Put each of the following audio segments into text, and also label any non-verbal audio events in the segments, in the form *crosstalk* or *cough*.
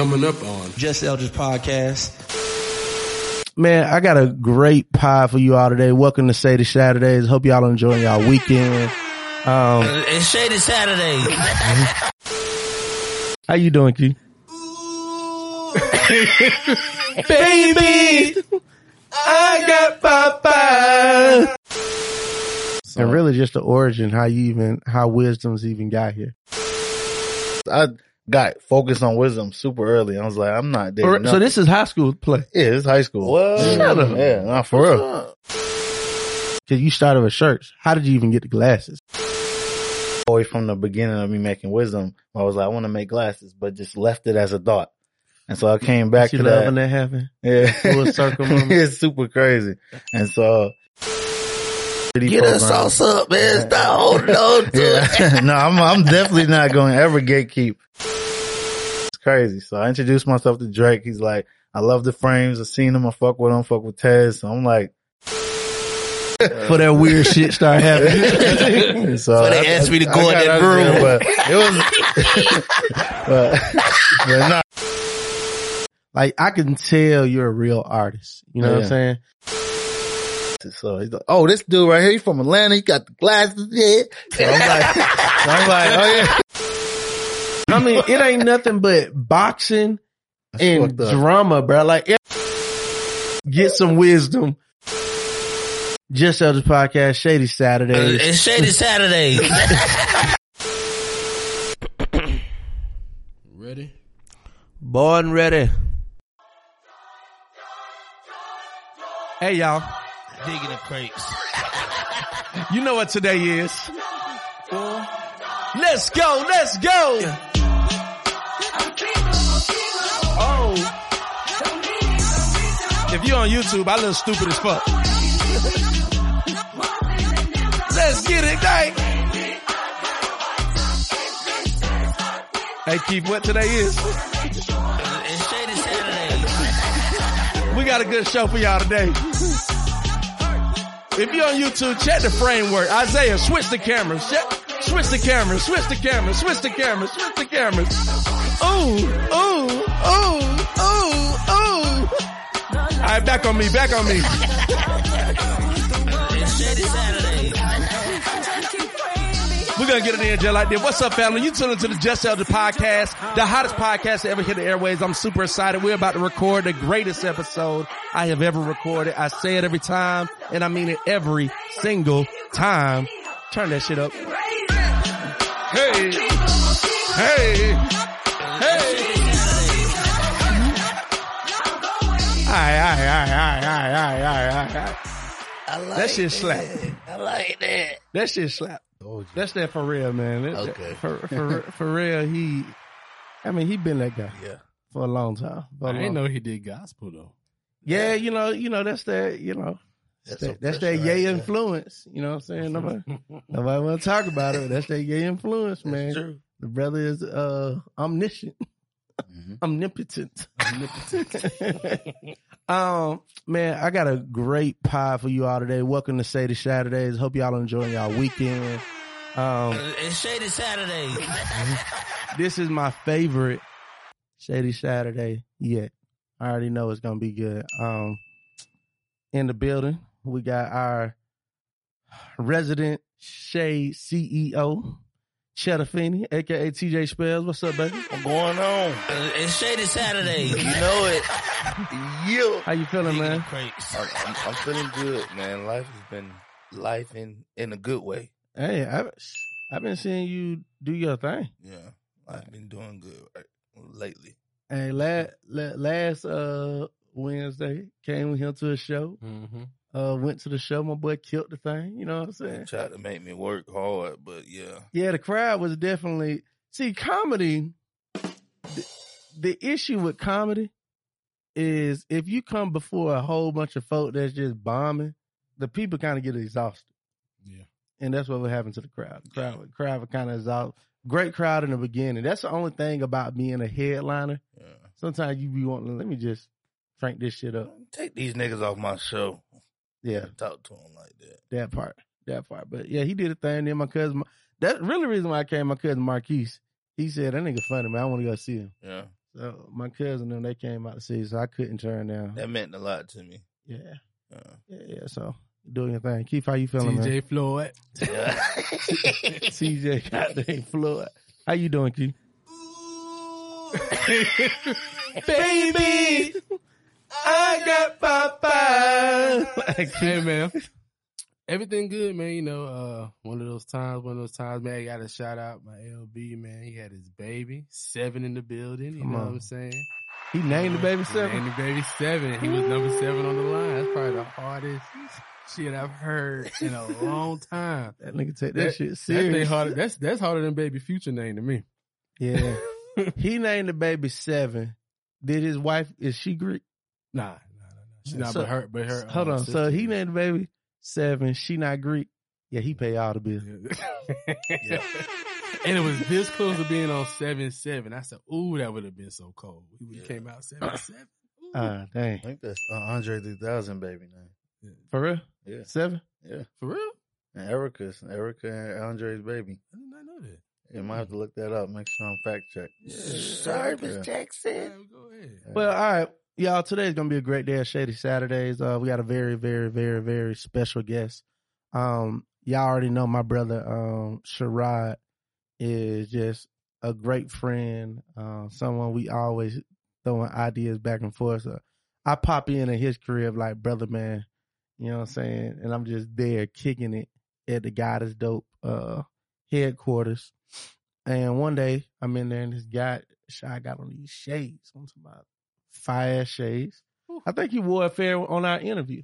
Coming up on Just Eldredge Podcast. Man, I got a great pie for you all today. Welcome to Shady Saturdays. Hope y'all enjoying y'all weekend. Um, It's Shady Saturday. *laughs* how you doing, Key? *laughs* Baby, I got Popeye. And really just the origin, how you even, how wisdom's even got here. I got focused on wisdom super early. I was like, I'm not there. Or- so this is high school play. yeah, it's high school. What? Yeah, Shut up. Yeah, not for real. Cause you started with shirts. How did you even get the glasses? Always from the beginning of me making wisdom, I was like, I want to make glasses, but just left it as a thought. And so I came back you to loving that. that happened? Yeah, Full circle *laughs* moment. it's super crazy. And so, Get us sauce up, man. Stop holding on to *laughs* it. *laughs* No, I'm I'm definitely not going to ever gatekeep. It's crazy. So I introduced myself to Drake. He's like, I love the frames. I seen him. I fuck with him. Fuck with Tez. So I'm like, For that weird shit start happening. *laughs* so they I- asked me to go in that room. there, but it was, *laughs* but, but nah, like I can tell you're a real artist. You know what I'm saying? So he's like, oh, this dude right here, he's from Atlanta. He got the glasses. Yeah. So I'm like, *laughs* so I'm like, oh yeah. I mean, it ain't *laughs* nothing but boxing That's and drama, bro. Like, get some wisdom. Just Eldredge Podcast, Shady Saturdays. Uh, it's Shady *laughs* Saturday. ready. Born ready. Hey, y'all. Digging the crates. You know what today is. Let's go. Let's go. Oh. If you're on YouTube, I look stupid as fuck. Let's get it, gang. Hey, Keith, what today is? We got a good show for y'all today. If you're on YouTube, check the framework. Isaiah, switch the cameras. Check, switch the cameras. Switch the cameras. Switch the cameras. Switch the cameras. Ooh, ooh, ooh. All right, back on me. Back on me. We're gonna get it in just like that. What's up, family? You tuning to the Just Eldredge podcast, the hottest podcast to ever hit the airways. I'm super excited. We're about to record the greatest episode I have ever recorded. I say it every time, and I mean it every single time. Turn that shit up. Hey, hey. Aye, aye, aye, aye, aye, aye, aye, aye. I like That shit slap. I like that. That shit slap. That's that for real, man. That- that- Okay. For, for, for real, he, I mean, he been that guy Yeah. for a long time. For a I didn't know he did gospel though. Yeah, you know, you know, that's that, you know, that's, that, that's that yay influence. You know what I'm saying? Nobody, *laughs* nobody want to talk about it, but that's that yay influence, man. True. The brother is, uh, omniscient, *laughs* Mhm. *laughs* omnipotent. *laughs* um, man, I got a great pie for you all today. Welcome to Shady Saturdays. Hope y'all enjoying y'all weekend. Um, It's Shady Saturday. *laughs* this is my favorite Shady Saturday yet. I already know it's gonna be good. Um, in the building, we got our resident Shade CEO, Chettafini, aka TJ Spells. What's up, baby? What's going on? It's Shady Saturday. You know it. Yo, How you feeling, man? I'm, I'm, I'm feeling good, man. Life has been life in in a good way. Hey, I've I've been seeing you do your thing. Yeah, I've been doing good right, lately. Hey, last last uh Wednesday came here to a show. Mm-hmm. Uh, went to the show. My boy killed the thing. You know what I'm They saying? tried to make me work hard, but yeah, Yeah, the crowd was definitely see comedy. The, the issue with comedy is if you come before a whole bunch of folk that's just bombing, the people kind of get exhausted, Yeah. and that's what would happen to the crowd. The crowd, the crowd would kind of exhaust. Great crowd in the beginning. That's the only thing about being a headliner. yeah. Sometimes you be wanting, let me just crank this shit up. Take these niggas off my show. Yeah, Talk to him like that. that part, that part. But yeah, he did a thing. Then my cousin, that really the reason why I came. My cousin Marquise, he said that nigga funny man. I want to go see him. Yeah, So my cousin and they came out to see, so I couldn't turn down. That meant a lot to me. Yeah, Uh, yeah, yeah. So doing your thing. Keith, how you feeling, man? TJ Floyd. yeah. *laughs* *laughs* CJ, goddamn Floyd. How you doing, Keith? *laughs* Baby, I got Popeye. *laughs* hey *laughs* man, everything good, man. You know, uh, one of those times, one of those times, man. I got to shout out my LB, man. He had his baby, seven in the building. You Come know on. what I'm saying? He named the baby He seven. named the baby seven. He was number seven on the line. That's probably the hardest shit I've heard in a long *laughs* time. That nigga take that, That- shit That harder. That's that's harder than baby future name to me. Yeah. he named the baby seven. Did his wife, is she Greek? Nah, nah, nah, nah. She's not, So- but her, but her. Hold uh, on. sister So he is. named the baby seven. She not Greek. Yeah, he pay all the bills. *laughs* Yeah. And it was this close to being on seven seven. I said, "Ooh, that would have been so cold." He would have came out seven seven. Ooh. Ah, dang. I think that's uh, Andre 3000 baby name. For real? Yeah, Seven? yeah. For real? And Erykah's Erykah and Andre's baby. I did not know that. You might have to look that up. Make sure I'm fact check. Sorry, Miss Yeah. Jackson. Yeah, go ahead. Well, all right. Y'all, today's to be a great day of Shady Saturdays. Uh, we got a very, very, very, very special guest. Um, y'all already know my brother, um, Sherrod is just a great friend, uh, someone we always throwing ideas back and forth. So I pop in at his crib like, brother, man, you know what I'm saying? And I'm just there kicking it at the God is Dope, uh, headquarters. And one day I'm in there and this guy, Shy got on these shades. I'm fire shades. I think he wore a fair on our interview.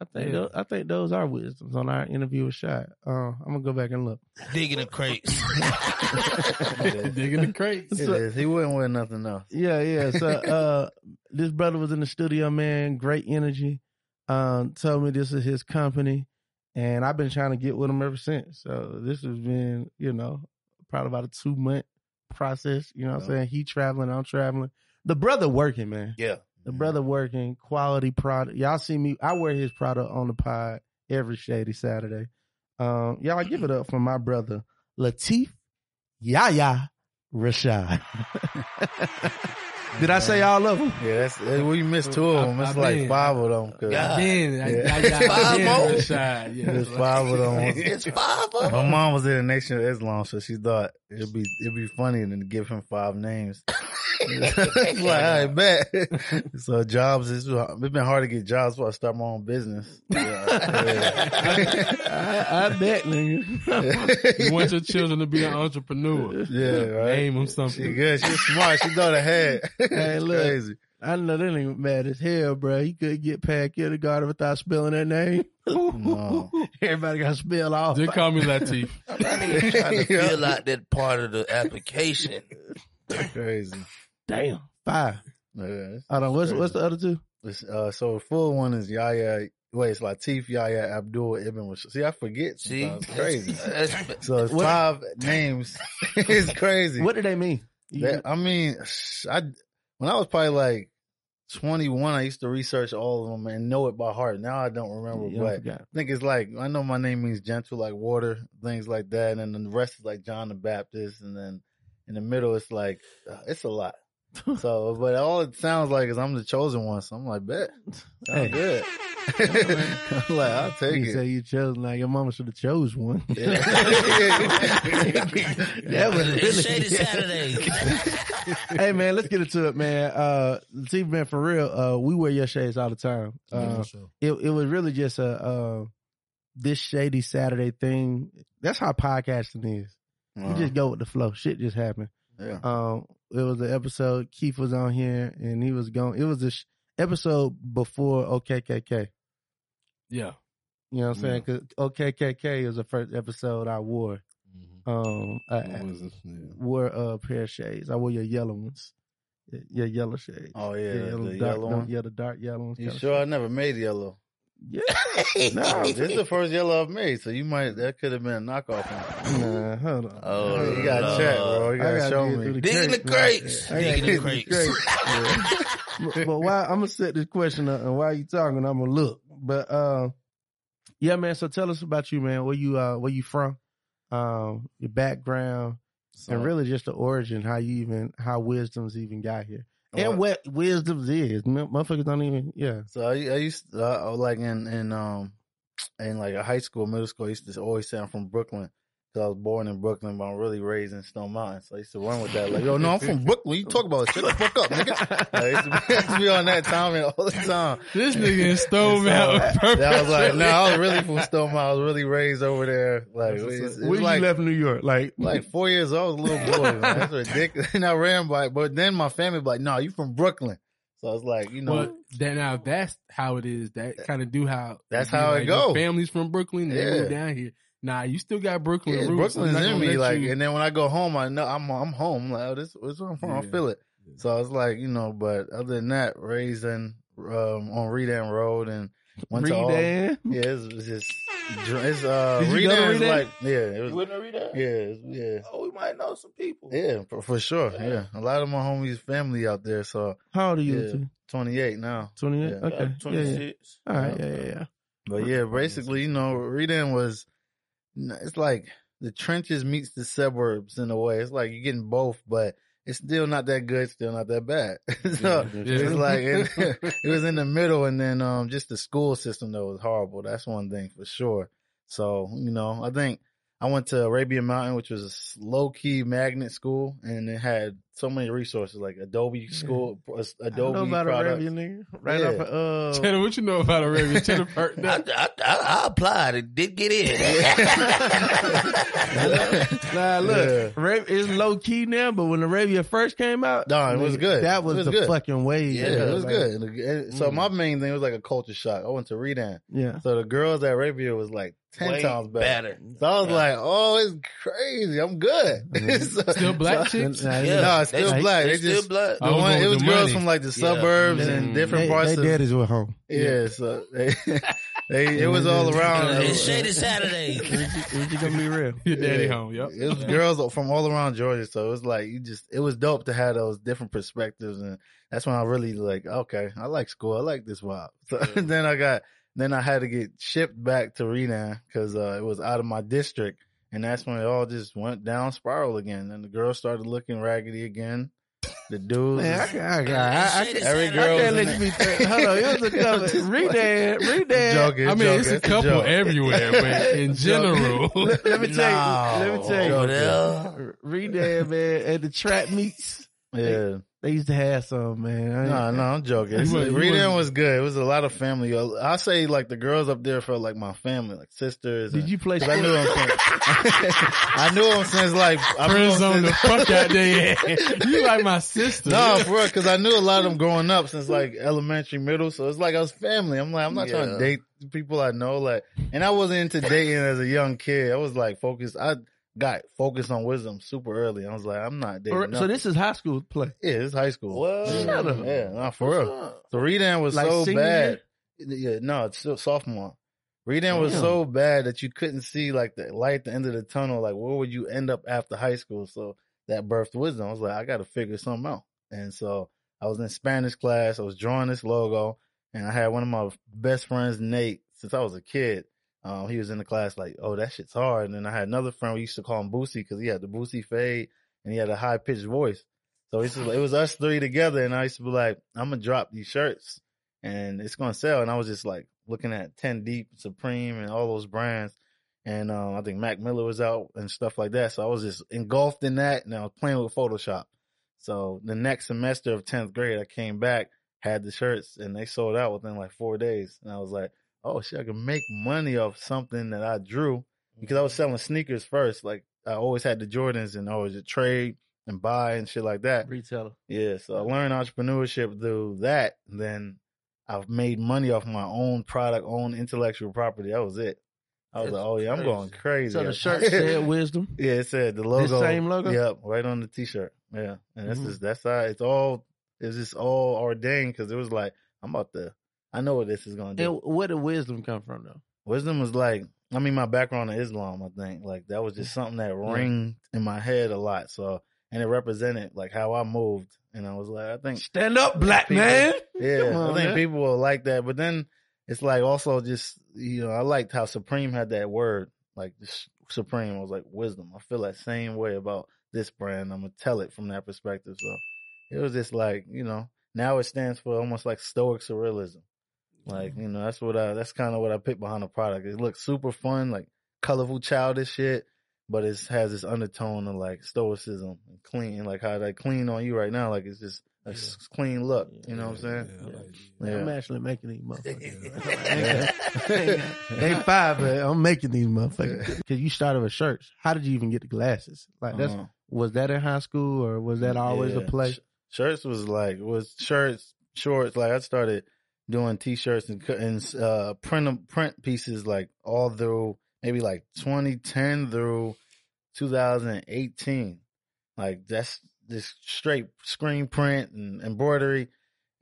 I think Yeah. those, I think those are wisdoms on our interview with Shy. Uh, I'm gonna go back and look. Digging the crates. *laughs* *laughs* Digging the crates. It is. He wouldn't wear nothing else. Yeah, yeah. So *laughs* uh this brother was in the studio, man, great energy. Um, told me this is his company and I've been trying to get with him ever since. So this has been, you know, probably about a two month process. You know what I'm saying? He traveling, I'm traveling. The brother working, man. yeah. The brother working, quality product. Y'all see me, I wear his product on the pod every shady Saturday. Um, y'all I give it up for my brother, Latif Yaya Rashad. *laughs* Did I say all of them? Yeah, that's that- we missed two of them. It's I like mean, five of them. 'cause God. Then I, Yeah. *laughs* I got Five then more? Rashad. Yeah, There's five of them. *laughs* It's five of them. My mom was in the Nation of Islam, so she thought it'd be it'd be funny than to give him five names. *laughs* like I bet. so jobs is it's been hard to get jobs, so I start my own business. Yeah, I, I bet, nigga. You want your children to be an entrepreneur. yeah, right. Name them She something. good. She's smart. She thought ahead. *laughs* Hey, look. crazy. I know that nigga mad as hell, bro. He couldn't get past kindergarten without spelling that name. *laughs* No. *laughs* Everybody got to spell all. Just call me Latif. I'm not even trying to fill out that part of the application. Crazy. Damn, five. Yeah, it's- Hold on, what's crazy. what's the other two? It's, uh, so the full one is Yaya. Wait, it's Latif Yaya Abdul Ibn. Wash- See, I forget. See, It's crazy. That's- So it's What- five names. it's crazy. What do they mean? That- I mean, I when I was probably like 21, I used to research all of them and know it by heart. Now I don't remember, Yeah, but. I think it's like I know my name means gentle, like water, things like that, and then the rest is like John the Baptist, and then in the middle it's like uh, it's a lot. So, but all it sounds like is I'm the chosen one. So I'm like, bet, Hey. hey, *laughs* good. I'm like, I'll take You say it. you chose now. Your mama should have chose one. Yeah. *laughs* *laughs* that was It's really Shady Saturday. hey man, let's get into it, man. Uh, see, man, for real, uh, we wear your shades all the time. Uh, it it was really just a uh, this shady Saturday thing. That's how podcasting is. You just go with the flow. Shit just happened. Yeah. Um, it was an episode. Keith was on here, and he was going. It was a sh- episode before OKKK. Yeah. You know what I'm saying? Cause OKKK is the first episode I wore. Um, I, was? Yeah. wore a pair of shades. I wore your yellow ones, your yellow shades. Oh yeah, Yeah, the dark, yellow one. Yeah, the dark yellow ones. You sure I never made yellow? Shit. Yeah. No, *laughs* this is the first yellow I've made, so you might that could have been a knockoff. Nah, hold on. Oh, you gotta Lord. check, bro. You gotta gotta show me. the Digging the crates, crates. man. I gotta Digging the crates. But, but why I'm gonna set this question up and while you talking, I'm gonna look. But uh, yeah, man. So tell us about you, man. Where you uh, where you from? Um, your background, So, and really just the origin, how you even how wisdoms even got here, Well- and what wisdoms is. Motherfuckers don't even. Yeah, So I, I used to, uh, like in in um in like a high school, middle school. I used to always say I'm from Brooklyn because I was born in Brooklyn, but I'm really raised in Stone Mountain. So I used to run with that. Like, yo, no, I'm from Brooklyn. You talk about shut the fuck up, nigga. *laughs* Like, I used, to be, used to be on that time all the time. This nigga in Stone Mountain. yeah, I was like, no, I was really from Stone Mountain. I was really raised over there. Like, it's, it's when like you left New York, like like four years old, I was a little boy. Man. That's *laughs* ridiculous. *laughs* And I ran by, but then my family be like, no, you from Brooklyn. So I was like, you know, Well, that now that's how it is. That kind of do how. That's be how it like, go. your Families from Brooklyn, they Yeah. move down here. Nah, you still got Brooklyn Yeah, roots. Brooklyn's in gonna me, like, you- and then when I go home, I know I'm I'm home. Like, oh, this this where I'm from. I feel it. So I was like, you know, but other than that, raised in um, on Redan Road and went to all. Yeah, Redan. it's, it's just it's uh Did you Redan is Redan? like yeah, it was wouldn't read that? yeah, it's- yeah. Oh, we might know some people. Yeah, for, for sure. Yeah. Yeah. A lot of my homies family out there, so How old are you? Yeah. 28 now. Twenty eight. Yeah. Okay. Yeah, yeah. 26. All right. Yeah, yeah, yeah. But yeah, basically, you know, Redan was, it's like the trenches meets the suburbs in a way. It's like you're getting both, but it's still not that good, still not that bad. *laughs* so Yeah. it's like, it, *laughs* *laughs* it was in the middle and then, um, just the school system though was horrible. That's one thing for sure. So, you know, I think I went to Arabian Mountain, which was a low key magnet school and it had so many resources like Adobe school, I Adobe know about products. Arabian nigga. Right Yeah. off of uh Tanner, what you know about Arabia? Tanner *laughs* Park. I, I, I, I applied and did get in. *laughs* Nah, look, Yeah. Arabia is low key now, but when Arabia first came out, No, it was good. That was, was the good. fucking wave. Yeah, it was Like, good. And and So Mm. my main thing was like a culture shock. I went to Redan. Yeah. So the girls at Arabia was like ten Way times better. better. So I was like, oh, it's crazy. I'm good. *laughs* So- Still black so- chicks? Yeah, No, it's still they- black. They, They still just- black. The one, it was the girls money. from like the Yeah. suburbs Mm. and different they, parts they of daddies were home. yeah. So they, *laughs* they it was all around. It's Shady Saturday. *laughs* We just gonna be real. Your daddy Yeah. home. Yep. It was girls from all around Georgia, so it was like you just it was dope to have those different perspectives, and that's when I really like okay, I like school, I like this vibe. So then I got then I had to get shipped back to Redan because uh, it was out of my district, and that's when it all just went down spiral again, and the girls started looking raggedy again. The dudes, Man, I, can, I, can, I, I, Shady every girl I can't let you be. Hold on, it was a couple. Redan, Redan. joking, I mean, it's a couple joke. everywhere, but in *laughs* general, *laughs* Let, let me tell you. Let me tell you. Over. Redan, man, at the trap meets, Yeah, they used to have some, man. I ain't- no, no, I'm joking. He was- he was- was good. It was a lot of family. I say like the girls up there felt like my family, like sisters. Did and- you play? *laughs* I knew him since *laughs* I knew them since like I knew friend him zone the since- fuck out there. *laughs* you like my sister. No, for real, because I knew a lot of them growing up since like elementary, middle. So it's like I was family. I'm like, I'm not trying to date people I know. Like, and I wasn't into dating as a young kid. I was like focused. I got focused on wisdom super early. I was like, I'm not dating. So this is high school play. yeah, this is high school. What? Shut up. Yeah, not for real. So Redan was Like so senior bad. Yeah, no, it's still sophomore. Redan was so bad that you couldn't see like the light at the end of the tunnel. Like, where would you end up after high school? So that birthed wisdom. I was like, I got to figure something out. And so I was in Spanish class. I was drawing this logo, and I had one of my best friends, Nate, since I was a kid. Um, he was in the class like, oh, that shit's hard. And then I had another friend we used to call him Boosie because he had the Boosie fade and he had a high pitched voice. So it's just, it was us three together, and I used to be like, I'm gonna drop these shirts, and it's gonna sell. And I was just like looking at Ten Deep, Supreme, and all those brands, and um, I think Mac Miller was out and stuff like that. So I was just engulfed in that, and I was playing with Photoshop. So the next semester of tenth grade, I came back, had the shirts, and they sold out within like four days, and I was like, oh shit, I can make money off something that I drew because I was selling sneakers first. Like I always had the Jordans, and always a trade and buy and shit like that. Retailer. Yeah, so I learned entrepreneurship through that. Then I've made money off my own product, own intellectual property. That was it. I was That's like, oh yeah, I'm going crazy. So the shirt *laughs* said wisdom. yeah, it said the logo. same logo? Yep, right on the t-shirt. Yeah, and that's Mhm. just that's how it's all. It's just all ordained because it was like I'm about to. I know what this is gonna do. And where did wisdom come from though? Wisdom was like, I mean, my background in Islam, I think, like that was just something that ringed in my head a lot. So, and it represented like how I moved, and I was like, I think Stand up, black People- man. yeah, on, I think man. people will like that. But then it's like also just you know I liked how Supreme had that word like just Supreme was like wisdom. I feel that same way about this brand. I'm gonna tell it from that perspective. So it was just like you know now it stands for almost like stoic surrealism. Like you know that's what I that's kind of what I picked behind the product. It looks super fun, like colorful, childish shit, but it has this undertone of like stoicism and clean, like how they clean on you right now. Like it's just a s- clean look. You know what I'm saying? Yeah. I'm actually making these motherfuckers. Yeah. *laughs* Ain't five, but I'm making these motherfuckers. Because you started with shirts. How did you even get the glasses? Like that's Uh-huh. was that in high school or was that always a Yeah. play? Sh- Shirts was like was shirts, shorts. Like I started doing t-shirts and cut- and uh, print print pieces like all through maybe like 2010 through 2018. Like that's this straight screen print and embroidery.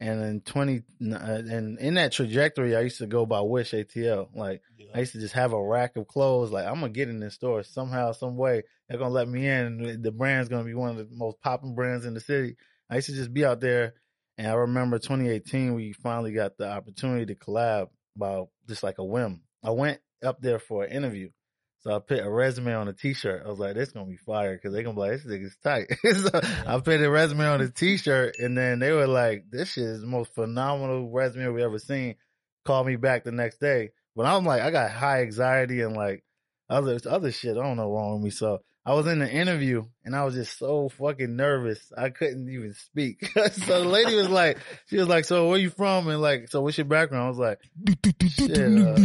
And in 20 uh, and in that trajectory, I used to go by Wish ATL. Like I used to just have a rack of clothes. Like I'm gonna get in this store somehow, some way. They're gonna let me in. The brand's gonna be one of the most popping brands in the city. I used to just be out there, and I remember 2018 we finally got the opportunity to collab by just like a whim. I went up there for an interview, so I put a resume on a T-shirt. I was like, "This gonna be fire," because they gonna be like, "This nigga's tight." *laughs* so I put a resume on a T-shirt, and then they were like, "This shit is the most phenomenal resume we ever seen." Called me back the next day, but I'm like, I got high anxiety and like other other shit. I don't know wrong with me, so I was in the interview and I was just so fucking nervous. I couldn't even speak. *laughs* so the lady was like, she was like, so where you from? And like, so what's your background? I was like, uh.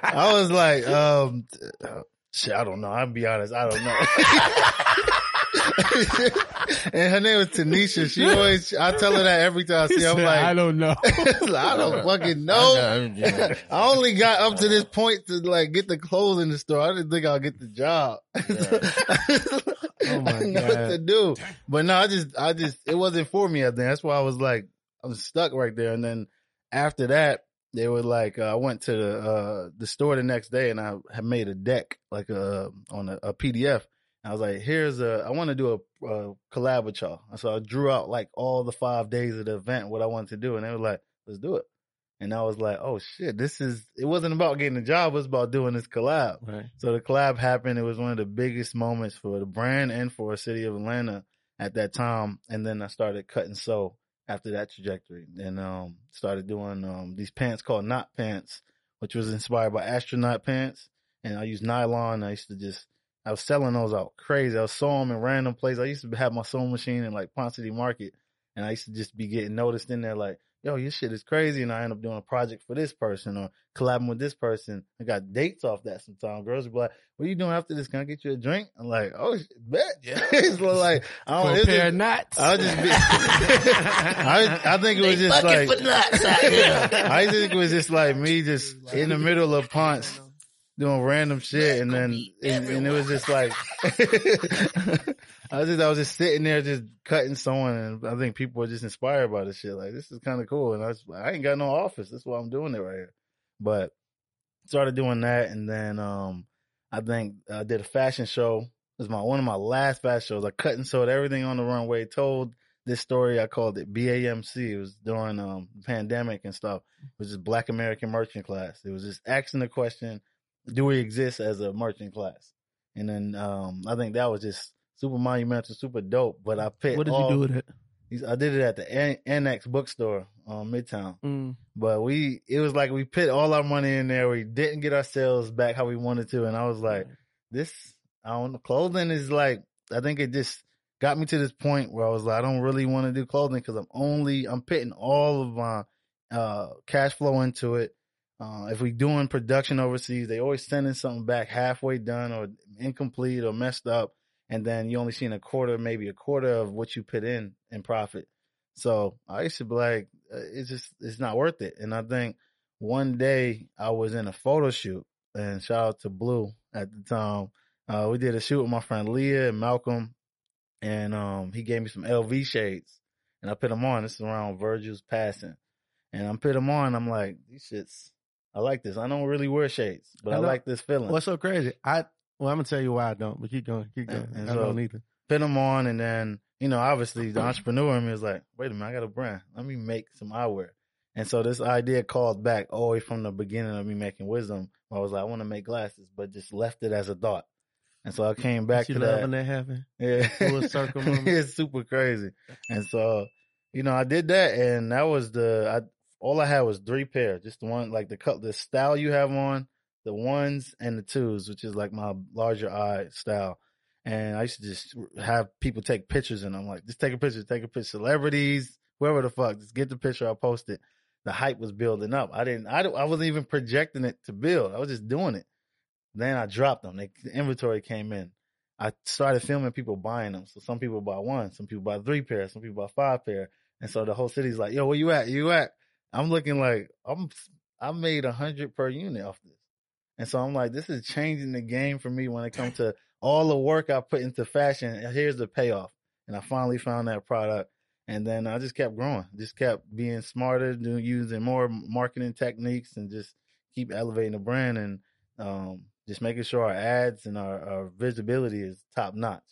*laughs* I was like, um, uh, shit, I don't know. I'll be honest. I don't know. *laughs* and her name was Tanisha. She always, I tell her that every time I see her. I'm like, I don't know. *laughs* I don't *laughs* fucking know. I only got up to this point to like get the clothes in the store. I didn't think I'll get the job. *laughs* Oh my I didn't know what to do. But no, I just, I just, it wasn't for me. I think that's why I was like, I'm stuck right there. And then after that, they were like, uh, I went to the uh, the store the next day and I had made a deck like uh, on a, a PDF. I was like, here's a, I want to do a, a collab with y'all. So I drew out like all the five days of the event, what I wanted to do. And they were like, let's do it. And I was like, oh shit, this is, it wasn't about getting a job. It was about doing this collab. Right. So the collab happened. It was one of the biggest moments for the brand and for the city of Atlanta at that time. And then I started cutting sew after that trajectory and um started doing um these pants called knot pants, which was inspired by astronaut pants. And I used nylon. I used to just I was selling those out crazy. I was sewing them in random places. I used to have my sewing machine in like Ponce City Market, and I used to just be getting noticed in there like, "Yo, your shit is crazy." And I end up doing a project for this person or collabing with this person. I got dates off that sometimes. Girls would be like, "What are you doing after this? Can I get you a drink?" I'm like, "Oh, shit, bet." Yeah. *laughs* it's like I For don't. a It's pair just, of knots. I would just be. *laughs* I, I think it was just like for nuts out here. *laughs* I think it was just like me just in the middle of Ponce doing random shit and then and, and it was just like *laughs* I was just I was just sitting there just cutting sewing and I think people were just inspired by this shit. Like this is kind of cool. And I was I ain't got no office. That's why I'm doing it right here. But started doing that and then um I think I did a fashion show. It was my one of my last fashion shows. I cut and sewed everything on the runway, told this story. I called it BAMC. It was during um the pandemic and stuff. It was just Black American Merchant Class. It was just asking the question, do we exist as a merchant class? And then um I think that was just super monumental, super dope. But I picked What did all- you do with it? I did it at the Annex bookstore on Midtown. Mm. But we, it was like we put all our money in there. We didn't get our sales back how we wanted to. And I was like, this, I don't clothing is like, I think it just got me to this point where I was like, I don't really want to do clothing because I'm only, I'm putting all of my, uh, cash flow into it. Uh, if we doing production overseas, they always sending something back halfway done or incomplete or messed up. And then you only seen a quarter, maybe a quarter of what you put in in profit. So I used to be like, uh, it's just, it's not worth it. And I think one day I was in a photo shoot and shout out to Blue at the time. Uh, we did a shoot with my friend Leah and Malcolm and, um, he gave me some LV shades and I put them on. This is around Virgil's passing and I put them on. I'm like, these shits, I like this. I don't really wear shades, but I I, like this feeling. What's so crazy? I well, I'm gonna tell you why I don't, but keep going, keep going. And I so- don't either. put them on and then, you know, obviously the *clears throat* entrepreneur in me is like, wait a minute, I got a brand. Let me make some eyewear. And so this idea called back way from the beginning of me making wisdom. I was like, I want to make glasses, but just left it as a thought. And so I came back to love that. when that happened? Yeah. Full circle *laughs* moment. it's super crazy. And so, you know, I did that and that was the, I, all I had was three pair, just the one, like the cut, the style you have on, the ones and the twos, which is like my larger eye style. And I used to just have people take pictures and I'm like, just take a picture, take a picture, celebrities, whoever the fuck, just get the picture. I'll post it. The hype was building up. I didn't, I, I wasn't even projecting it to build. I was just doing it. Then I dropped them. They, the inventory came in. I started filming people buying them. So some people buy one, some people buy three pairs, some people buy five pair. And so the whole city's like, yo, where you at? You at? I'm looking like I'm, I made a hundred per unit off this. And so I'm like, this is changing the game for me when it comes to all the work I put into fashion. Here's the payoff. And I finally found that product. And then I just kept growing, just kept being smarter, doing, using more marketing techniques and just keep elevating the brand and, um, just making sure our ads and our, our visibility is top notch.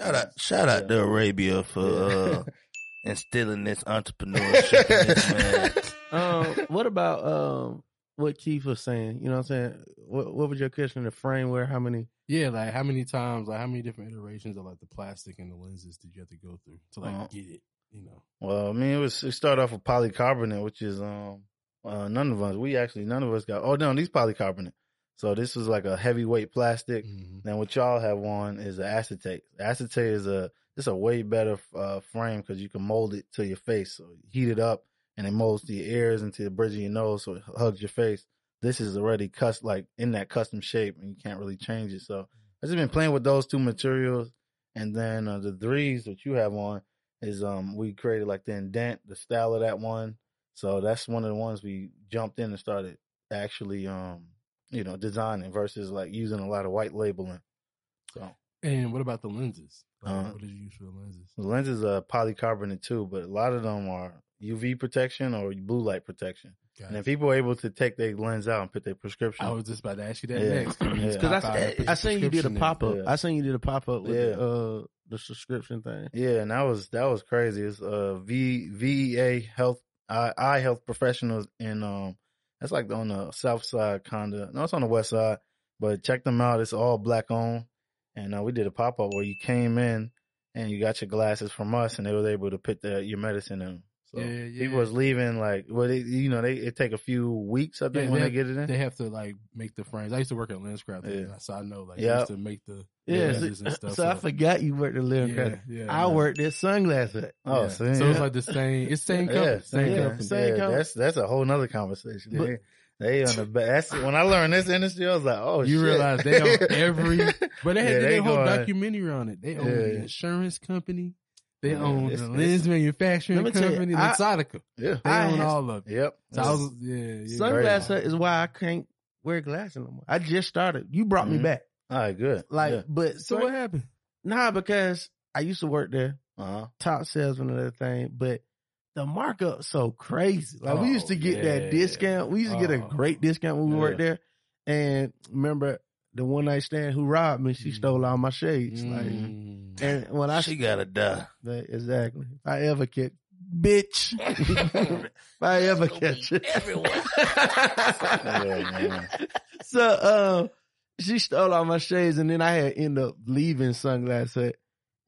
Shout out, shout out Yeah. to Arabia for uh, *laughs* instilling this entrepreneurship in this man. *laughs* um, what about um what Keith was saying? You know what I'm saying? What, what was your question? The framework? How many? Yeah, like how many times, like how many different iterations of like the plastic and the lenses did you have to go through to like Uh, get it? You know, Well, I mean, it was it started off with polycarbonate, which is um uh, none of us we actually none of us got. Oh no, these polycarbonate. So this was like a heavyweight plastic. Mhm. Then what y'all have on is an acetate. Acetate is a it's a way better uh, frame because you can mold it to your face. So heat it up and it molds to your ears and to the bridge of your nose, so it hugs your face. This is already custom, like in that custom shape, and you can't really change it. So I've just been playing with those two materials, and then uh, the threes that you have on is um we created like the indent, the style of that one. So that's one of the ones we jumped in and started actually um you know designing versus like using a lot of white labeling. So and what about the lenses? Like, Uh, what did you use for the lenses? the lenses are polycarbonate too, but a lot of them are UV protection or blue light protection. And if people are able to take their lens out and put their prescription, I was just about to ask you that Yeah. next. Yeah. Because Pop out I, and I seen you did a pop up. Yeah. I seen you did a pop up with Yeah. the, uh the subscription thing. Yeah, and that was that was crazy. It's uh V VEA Health Eye, Eye Health Professionals in um that's like on the south side kinda. No, it's on the west side. But check them out. It's all black owned. And uh, we did a pop up where you came in and you got your glasses from us and they was able to put the, your medicine in. So Yeah, yeah. people was leaving like well they you know, they it take a few weeks I think Yeah, when they they, get it in. They have to like make the frames. I used to work at Lenscraft, Yeah. so I know like Yeah. they used to make the Yeah, lenses so, and stuff. so I forgot you worked at Living yeah, yeah, I yeah. worked at Sunglasses. oh, Yeah. see, so it's like the same. It's same company. Yeah, same yeah, company. same yeah, company. That's that's a whole nother conversation. But- they, they on the back. That's when I learned this industry. I was like, oh, You shit. realize they own *laughs* every, but they had Yeah, they they a whole going- documentary on it. They own the insurance company. They Yeah, own it's- the it's- lens manufacturing Let me tell you, company, I- Luxottica. yeah. They I own has- all of it. Yep. So I was, yeah, yeah. Sunglasses is why I can't wear glasses no more. I just started. You brought me Mhm. back. All right, good. Like, yeah. but So what happened? Nah, because I used to work there, uh-huh. top salesman and everything, but the markup so crazy. Like we used to Oh, get yeah. that discount. We used to get a Oh. great discount when we Yeah. worked there. And remember the one night stand who robbed me, she Mm. stole all my shades. Like Mm. and when I She gotta die. Like, exactly. If I ever catch, bitch. *laughs* if I ever catch it. Yeah, *laughs* so, um, she stole all my shades and then I had end up leaving sunglasses. Hut.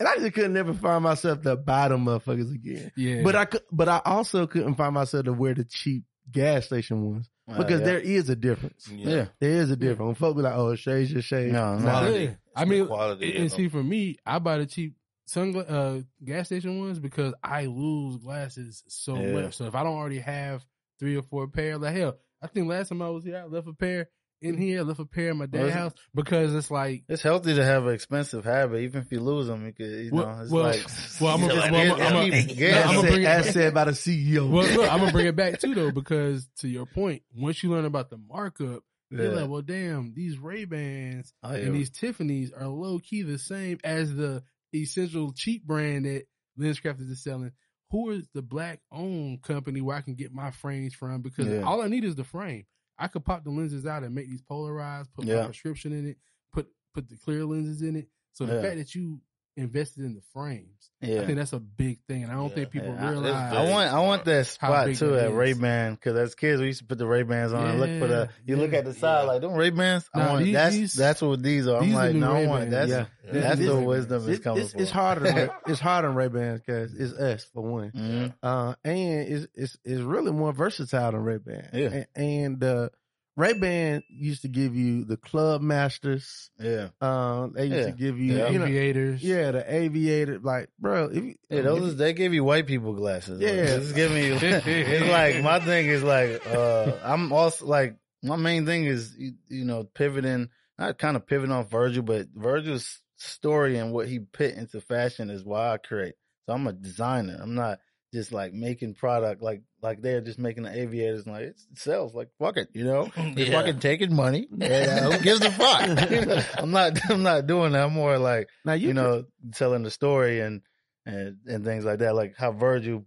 And I just couldn't never find myself to buy them motherfuckers again. yeah, But I could, but I also couldn't find myself to wear the cheap gas station ones because yeah. there is a difference. yeah. There is a difference. When folks be like, "Oh, shades your shades." No, no. Nah, Yeah. I mean, quality and see, for me, I buy the cheap sungla- uh, gas station ones because I lose glasses so Yeah. much. So if I don't already have three or four pair, like hell, I think last time I was here, I left a pair in here, I left a pair in my dad's it? house because it's like. It's healthy to have an expensive habit, even if you lose them. You could, you know, it's well, like, well, I'm gonna, It's well, I'm like- gonna- I'm gonna- keep- I'm gonna bring it back. said by the CEO. Well, look, I'm gonna bring it back too though, because to your point, once you learn about the markup, you're Yeah. like, well, damn, these Ray Bans Oh, yeah. and these Tiffany's are low key the same as the essential cheap brand that Lenscrafters is selling. Who is the black owned company where I can get my frames from? Because Yeah. all I need is the frame. I could pop the lenses out and make these polarized, put my prescription in it, put put the clear lenses in it. So the Yeah. fact that you invested in the frames. Yeah. I think that's a big thing, and I don't Yeah. think people Yeah, realize. I want I want that spot too at is. Ray Ban because as kids we used to put the Ray Bans on and look for the you look at the side yeah. like them Ray Bans. I Nah, want these- that's these- that's what these are. I'm these are like new no, I want Ray-Bans. that's Yeah. that's This- the wisdom is coming it's, from. *laughs* it's harder. Than, it's harder than Ray Bans because it's us for one, Mhm. uh, and it's it's it's really more versatile than Ray Ban. Yeah. and, and uh, Ray Ban used to give you the Club Masters. Yeah, Um, they used Yeah. to give you, Yeah. you know, aviators. yeah, the Aviator. Like, bro, if you, yeah. if Those you- they give you white people glasses. Yeah. Yeah, it's giving you. it's like my thing is like uh I'm also like my main thing is you, you know pivoting, not kind of pivoting off Virgil, but Virgil's story and what he put into fashion is why I create. So I'm a designer. I'm not just like making product like like they're just making the aviators and like it sells like fuck it, you know. *laughs* They're Yeah. fucking taking money. *laughs* Yeah, who gives a fuck? *laughs* You know, I'm not I'm not doing that. I'm more like now you, you know, telling the story and and and things like that, like how Virgil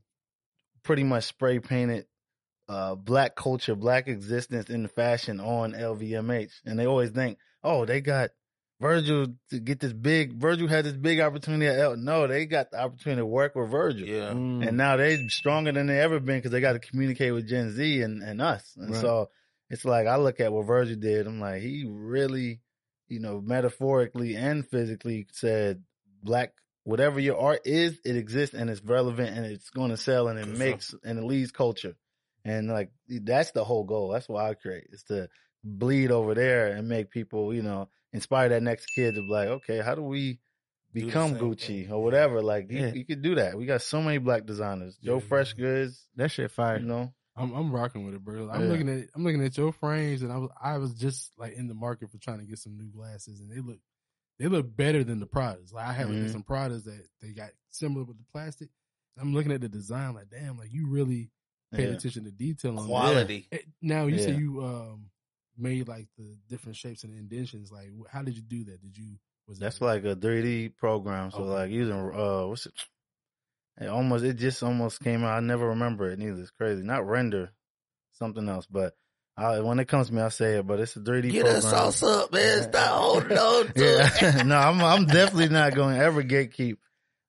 pretty much spray painted uh black culture, black existence in the fashion on LVMH, and they always think, oh, they got Virgil to get this big. Virgil had this big opportunity at L. No, they got the opportunity to work with Virgil. Yeah. Mm. And now they stronger than they ever been because they got to communicate with Gen Z and, and us. And Right. so it's like I look at what Virgil did. I'm like, he really, you know, metaphorically and physically said, black, whatever your art is, it exists and it's relevant and it's going to sell and it Good makes and it leads culture. And like that's the whole goal. That's what I create is to bleed over there and make people, you know, inspire that next kid to be like, okay, how do we become same Gucci thing. or whatever? Like you, Yeah. you could do that. We got so many black designers. Joe Yeah. Fresh Goods, that shit fire. you know. I'm I'm rocking with it, bro. I'm Yeah. looking at I'm looking at your frames, and I was I was just like in the market for trying to get some new glasses, and they look they look better than the products. Like I have Mhm. some products that they got similar with the plastic. I'm looking at the design, like damn, like you really paid Yeah. attention to detail on. Quality. Eh, Now you say you um made like the different shapes and indentions. Like how did you do that? Did you was That's it, like a 3D program. So Okay. like using uh what's it? It almost it just almost came out. I never remember it neither. It's crazy. Not render, something else. But I, when it comes to me, I say it. But it's a 3D Get program. us sauce up, man. Stop holding on *laughs* to it. Yeah, *laughs* no, I'm I'm definitely not going to ever gatekeep.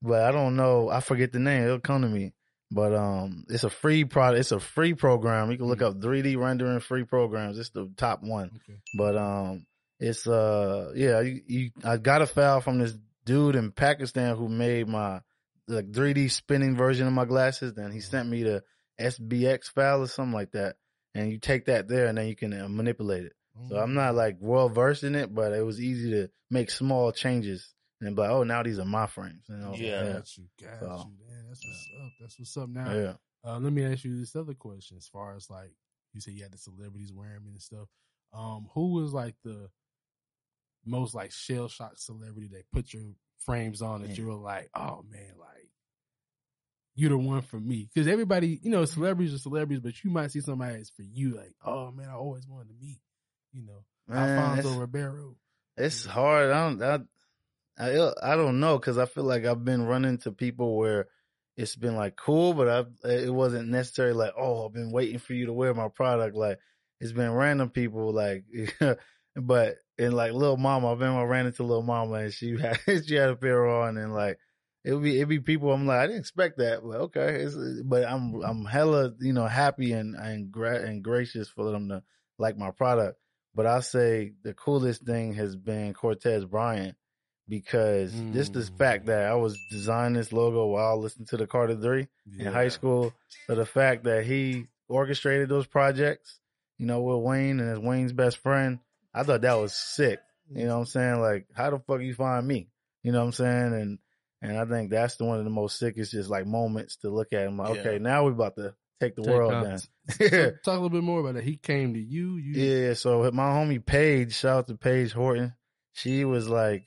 But I don't know. I forget the name. It'll come to me. But um, it's a free product. It's a free program. You can look up 3D rendering free programs. It's the top one. okay. But um, it's uh, yeah, you, you I got a file from this dude in Pakistan who made my like 3D spinning version of my glasses. Then he sent me the FBX file or something like that. And you take that there, and then you can uh, manipulate it. So I'm not like well versed in it, but it was easy to make small changes and be like, oh, now these are my frames. You know? Yeah. Got you, got So, you. Man, that's what's up. That's what's up. Now, yeah. Uh, let me ask you this other question. As far as like you said, you had the celebrities wearing them and stuff. Um, who was like the most like shell shock celebrity that put your frames on that Man. you were like, oh man, like you're the one for me? Because everybody, you know, celebrities are celebrities, but you might see somebody that's for you, like, oh man, I always wanted to meet, you know, Man, Alfonso it's, Ribeiro. it's hard. I don't, I, I, I don't know because I feel like I've been running to people where it's been like cool, but I, it wasn't necessarily like, oh, I've been waiting for you to wear my product. Like it's been random people, like, *laughs* but and like little Mama, I've been I ran into Lil Mama and she *laughs* had she had a pair on and like it would be it be people I'm like I didn't expect that, but okay, it's, but I'm I'm hella you know happy and and gra- and gracious for them to like my product. But I say the coolest thing has been Cortez Bryant because just this Mm. fact that I was designing this logo while listening to the Carter Three in high school. So the fact that he orchestrated those projects, you know, with Wayne and as Wayne's best friend, I thought that was sick. You know what I'm saying? Like, how the fuck you find me? You know what I'm saying? And and I think that's the one of the most sickest just like moments to look at. I'm like, Yeah. okay, now we're about to take the Take world off. down. *laughs* So *laughs* talk a little bit more about that. He came to you. You Yeah, so my homie Paige, shout out to Paige Horton. She was like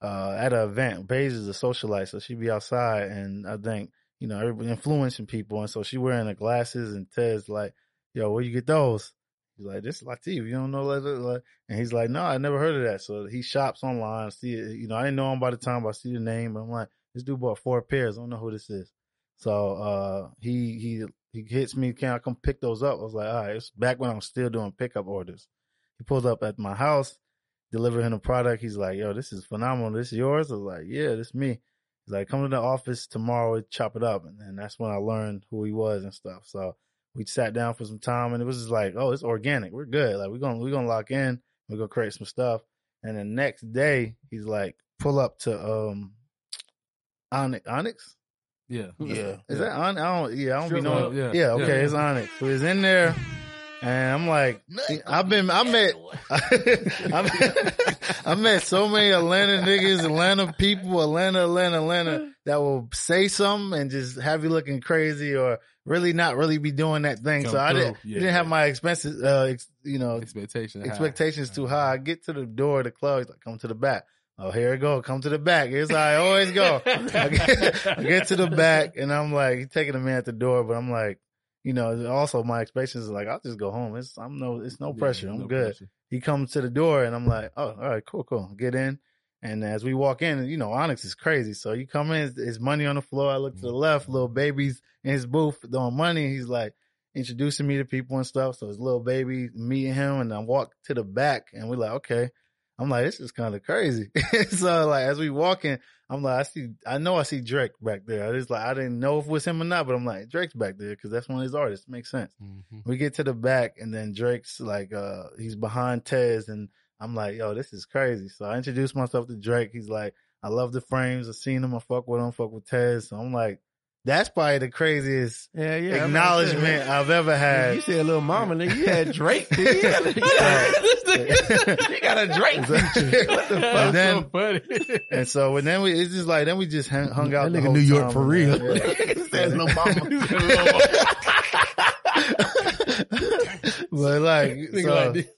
uh at an event. Paige is a socialite, so she be outside and I think, you know, everybody influencing people. And so she wearing the glasses and Ted's like, yo, where you get those? He's like, this is Latif. You don't know that? And he's like, no, I never heard of that. So he shops online, see it. You know, I didn't know him by the time, but I see the name. But I'm like, this dude bought four pairs. I don't know who this is. So uh he he he hits me, can I come pick those up? I was like, all right, it's back when I was still doing pickup orders. He pulls up at my house deliver him the product. He's like, "Yo, this is phenomenal. This is yours." I was like, "Yeah, this is me." He's like, "Come to the office tomorrow. and Chop it up." And then that's when I learned who he was and stuff. So we sat down for some time, and it was just like, "Oh, it's organic. We're good. Like we're gonna we're gonna lock in. We're gonna create some stuff." And the next day, he's like, "Pull up to um, Onyx. Onyx? Yeah. Yeah. Is that on? I don't. Yeah, I don't Strip be knowing. club, yeah. Yeah, okay, Yeah. it's Onyx. So he's in there, and I'm like, I've been, I met, *laughs* I met, I met so many Atlanta niggas, Atlanta people, Atlanta, Atlanta, Atlanta, that will say something and just have you looking crazy or really not really be doing that thing. Come so I didn't, through. Yeah, didn't have my expenses, uh, ex, you know, Expectation. high. expectations too high. I get to the door of the club. He's like, come to the back. Oh, here it go. Come to the back. Here's how I always go. I get, I get to the back and I'm like, he's taking a man at the door, but I'm like, you know, also my expectations are like, I'll just go home. It's, I'm no, it's no Yeah, pressure. I'm no good. pressure. He comes to the door and I'm like, oh, all right, cool, cool. Get in. And as we walk in, you know, Onyx is crazy. So you come in, there's money on the floor. I look to the mm-hmm. left, Lil Baby's in his booth doing money. He's like introducing me to people and stuff. So his little baby meeting him and I walk to the back and we're like, okay. I'm like, this is kind of crazy. *laughs* so like, as we walking, I'm like, I see, I know I see Drake back there. I just like, I didn't know if it was him or not, but I'm like, Drake's back there because that's one of his artists. Makes sense. Mhm. We get to the back and then Drake's like, uh, he's behind Tez and I'm like, yo, this is crazy. So I introduced myself to Drake. He's like, I love the frames. I've seen him. I fuck with him. Fuck with Tez. So I'm like, that's probably the craziest Yeah, yeah. I'm acknowledgement about I've ever had. You said little mama, nigga. You had Drake. *laughs* nigga. You got a- you got a Drake feature. What the And fuck? then- so funny. And so and then we, it's just like, then we just hung, hung out. That nigga New York for real. Yeah. *laughs* Said little mama. *laughs* but like, so- like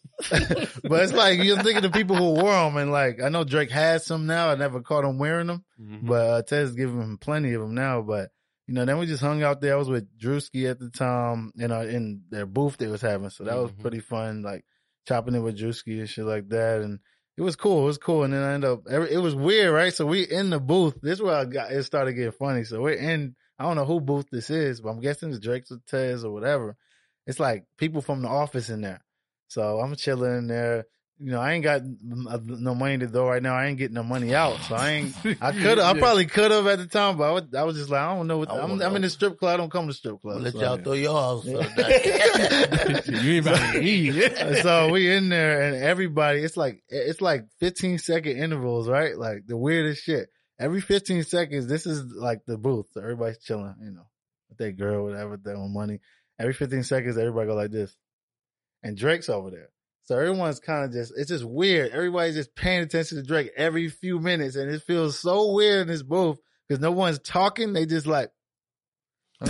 but it's like you're thinking of people who wore them, and like I know Drake has some now. I never caught him wearing them, Mhm. but uh, Tez giving him plenty of them now. But you know, then we just hung out there. I was with Drewski at the time, you know, in their booth they was having, so that was Mhm. pretty fun. Like chopping it with Drewski and shit like that, and it was cool. It was cool. And then I ended up, it was weird, right? So we in the booth. This is where I got it started getting funny. So we're in. I don't know who booth this is, but I'm guessing it's Drake's or Tez or whatever. It's like people from the office in there. So I'm chilling in there. You know, I ain't got no money to throw right now. I ain't getting no money out. So I ain't, I *laughs* could have, I probably could have at the time, but I, would, I was just like, I don't know what, I I'm, don't I'm in the strip club. I don't come to strip I'll let so- y'all throw yours *laughs* for you ain't about to eat. *laughs* so we in there and everybody, it's like, it's like 15 second intervals, right? Like the weirdest shit. Every 15 seconds, this is like the booth. So everybody's chilling, you know, with their girl, whatever, their own money. Every 15 seconds, everybody go like this. And Drake's over there. So everyone's kind of just, it's just weird. Everybody's just paying attention to Drake every few minutes. And it feels so weird in this booth because no one's talking. They just like, *laughs* I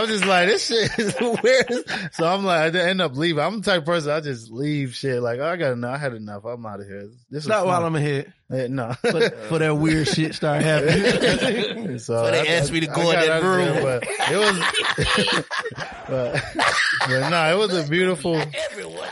was just like, this shit is *laughs* weird. So I'm like, I end up leaving. I'm the type of person, I just leave shit. Like, I got enough. I had enough. I'm out of here. This is Not while. I'm ahead. Eh, no. For, for that weird shit start happening. *laughs* so So they I- asked me to I go in got that out of there, room. But it was, but, *laughs* but no, it was a beautiful, Everyone.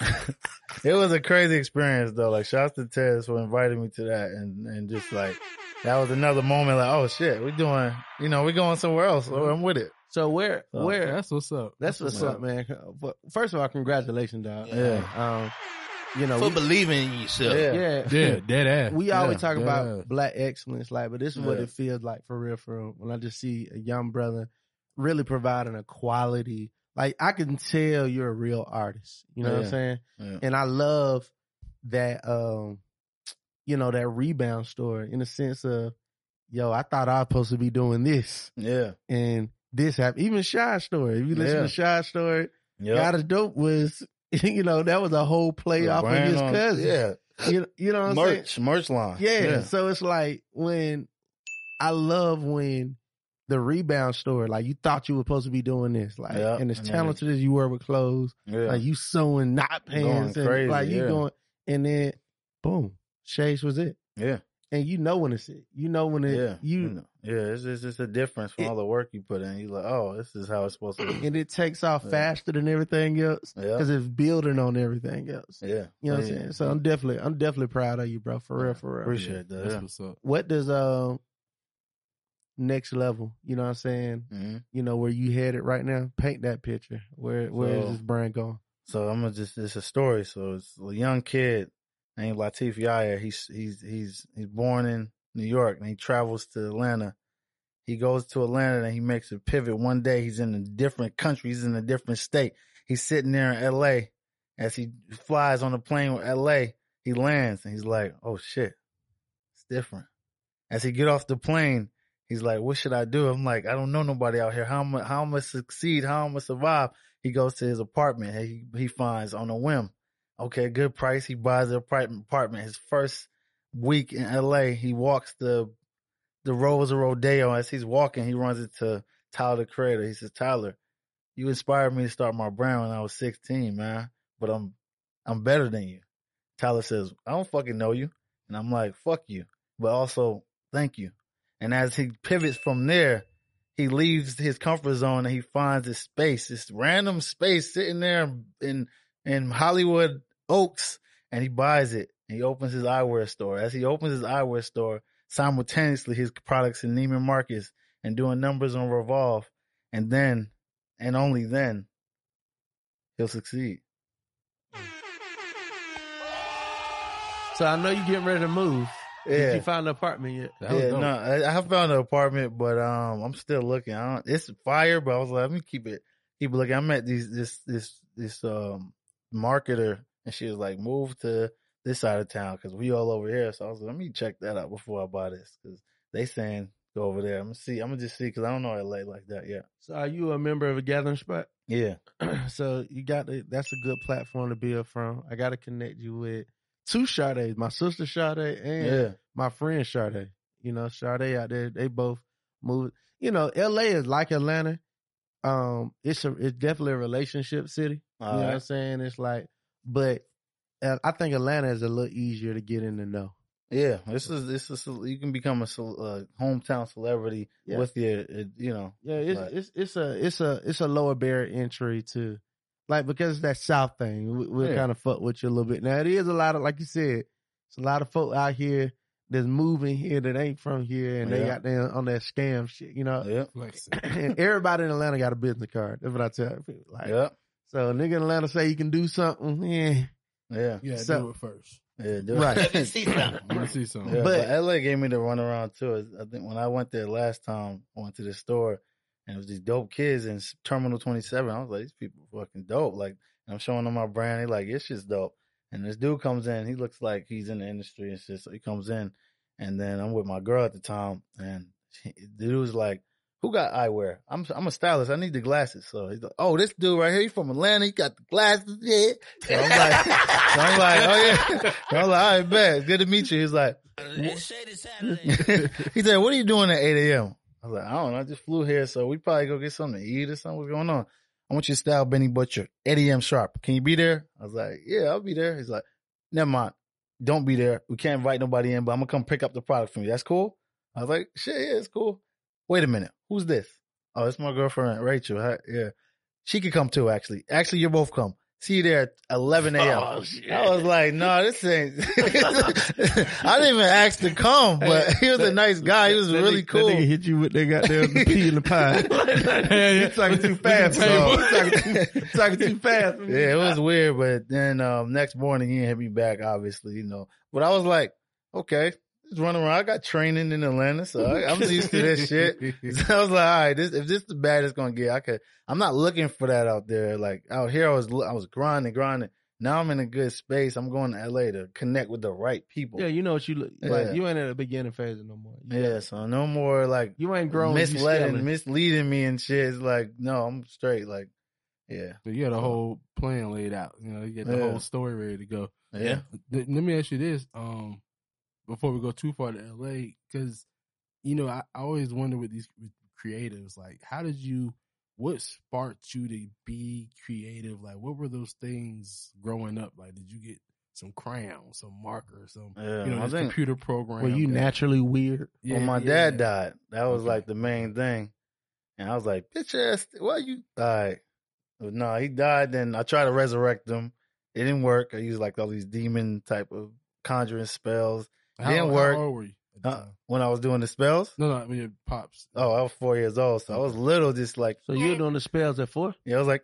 *laughs* it was a crazy experience though. Like, shouts to Tez for inviting me to that and, and just like, that was another moment like, oh shit, we're doing, you know, we're going somewhere else. So I'm with it. So where, So, where, That's what's up. that's what's what's up, man. But First of all, congratulations, dog. Yeah. Um, you know, For we- believing in yourself. Yeah. yeah, *laughs* Yeah, dead ass. we always Yeah, talk about ass. black excellence, like, but this is what it feels like for real. For real. when I just see a young brother really providing a quality, like I can tell you're a real artist. You know what I'm saying? Yeah. And I love that, um, you know, that rebound story in the sense of, yo, I thought I was supposed to be doing this, Yeah. and this happened. Even Shy story. If you listen Yeah. to Shy story, Yep. God is dope was, *laughs* you know, that was a whole play off of his on- cousin. Yeah. You, you know what I'm saying? merch, merch line. Yeah. So it's like when I love when the rebound story, like you thought you were supposed to be doing this, like, Yeah, and as talented as you were with clothes, yeah. like you sewing not pants, and crazy, like you yeah. going, and then boom, Shades was it, yeah. and you know when it's it, you know when it, Yeah. you, know. Yeah. It's just, it's a difference from It- all the work you put in. You like, oh, this is how it's supposed to be. and it takes off Yeah. faster than everything else Yeah. because it's building on everything else. Yeah. You know what Yeah. I'm saying? So I'm definitely, I'm definitely proud of you, bro. For real, for real. Appreciate that. That's Yeah. what's up. What does um next level? You know what I'm saying? hmm you know where you headed right now. Paint that picture. Where where is So- this brand going? So I'm gonna just it's a story. So it's a young kid named Latif Yaya. He's he's he's he's born in New York and he travels to Atlanta. He goes to Atlanta and he makes a pivot. One day he's in a different country. He's in a different state. He's sitting there in L.A. as he flies on the plane with L.A. He lands and he's like, "Oh shit, it's different." As he get off the plane, he's like, "What should I do?" I'm like, "I don't know nobody out here. How am I, how am I succeed? How am I survive?" He goes to his apartment. He he finds on a whim, okay, good price. He buys the apartment. His first week in L.A., he walks the the roads of Rodeo. As he's walking, he runs into Tyler the Creator. He says, "Tyler, you inspired me to start my brand when I was 16, man. But I'm I'm better than you." Tyler says, "I don't fucking know you," and I'm like, "Fuck you," but also thank you. And as he pivots from there, he leaves his comfort zone and he finds this space, this random space sitting there in in Hollywood Oaks, and he buys it. And he opens his eyewear store. As he opens his eyewear store, simultaneously his products in Neiman Marcus and doing numbers on Revolve, and then and only then he'll succeed. So I know you're getting ready to move. Did you find an apartment yet? Yeah, no, I, I found an apartment, but um, I'm still looking. I don't, it's fire, but I was like, let me keep it, keep looking. I met these this this this um marketer, and she was like, move to this side of town because we all over here. So I was like, let me check that out before I buy this because they saying go over there. I'm gonna see. I'm gonna just see because I don't know LA like that yet. So are you a member of a gathering spot? Yeah, *clears throat* so you got to, that's a good platform to build from. I got to connect you with two Sade, my sister Sade and yeah, my friend Sade. You know, Sade out there, they both moved. You know, LA is like Atlanta. Um, it's a it's definitely a relationship city. You know what I'm saying? It's like, but uh, I think Atlanta is a little easier to get in the know. yeah. This is this is you can become a uh, hometown celebrity Yeah. with your, uh, you know. Yeah, it's it's it's a it's a it's a lower barrier entry to, like because it's that South thing. We, we Yeah. kind of fuck with you a little bit. Now it is a lot of like you said, it's a lot of folk out here that's moving here that ain't from here, and they got there on that scam shit. You know, Yeah, Flexing. *clears throat* and everybody in Atlanta got a business card. That's what I tell people. Like, yeah, so a nigga in Atlanta say you can do something, yeah, yeah, Yeah, So- do it first. yeah. do right. *laughs* Let me see something. Let me see something. Yeah, But- but, LA gave me the run around too. I think when I went there last time, I went to the store and it was these dope kids in Terminal 27. I was like, these people fucking dope. Like, and I'm showing them my brand. They like, it's just dope. And this dude comes in. He looks like he's in the industry and shit. So he comes in, and then I'm with my girl at the time, and she, the dude was like, "Who got eyewear? I'm I'm a stylist. I need the glasses." So he's like, "Oh, this dude right here, he from Atlanta. He got the glasses. Yeah." So I'm like, so I'm like, "Oh yeah." So I'm like, "All right, bet. Good to meet you." He's like. Uh, it's *laughs* he said, "What are you doing at 8 a.m.?" I was like, "I don't know. I just flew here, so we probably go get something to eat or something. What's going on?" I want you to style Benny Butcher, Eddie M. sharp. Can you be there? I was like, "Yeah, I'll be there." He's like, "Never mind. Don't be there. We can't invite nobody in, but I'm gonna come pick up the product from you. That's cool." I was like, "Shit, yeah, it's cool." Wait a minute. Who's this? Oh, it's my girlfriend Rachel. Yeah, she could come too. Actually, actually, you both come. See you there at 11 a.m. *laughs* Oh. I was like, no, this ain't. *laughs* I didn't even ask to come, but he was a nice guy. He was That really nigga- cool. That nigga hit you with that goddamn *laughs* pea in the pie. yeah. You talking too fast, bro. Talking too, talking too fast. Yeah, it was weird, but then um, next morning he didn't hit me back, obviously, you know. But I was like, okay, just run around. I got training in Atlanta, so I, I'm used to this shit. *laughs* *laughs* So I was like, all right, this, if this is the bad it's gonna get, I could. I'm not looking for that out there. Like out here, I was I was grinding, grinding. Now I'm in a good space. I'm going to LA to connect with the right people. Yeah, you know what you look like. Yeah. You ain't at the beginning phase no more. You, Yeah, so no more like you ain't grown. misleading, misleading me and shit. It's like, no, I'm straight. Like, yeah, So you got a whole plan laid out. You know, you got the Yeah. whole story ready to go. yeah. Th- Let me ask you this, um, before we go too far to LA, because you know I, I always wonder with these with creatives, like how did you, what sparked you to be creative? Like what were those things growing up? Like did you get some crayons, some markers, some Yeah, you know this think- computer program? Were you that- naturally weird? Yeah, when my yeah. dad died, that was Okay. like the main thing. And I was like, bitch ass, why you? All right. But no, he died. Then I tried to resurrect him. It didn't work. I used like all these demon type of conjuring spells. How, didn't how work. old were you? Uh, when I was doing the spells, No, no, I mean your pops. oh, I was four years old. So I was little, just like, So you were doing the spells at four? yeah, I was like,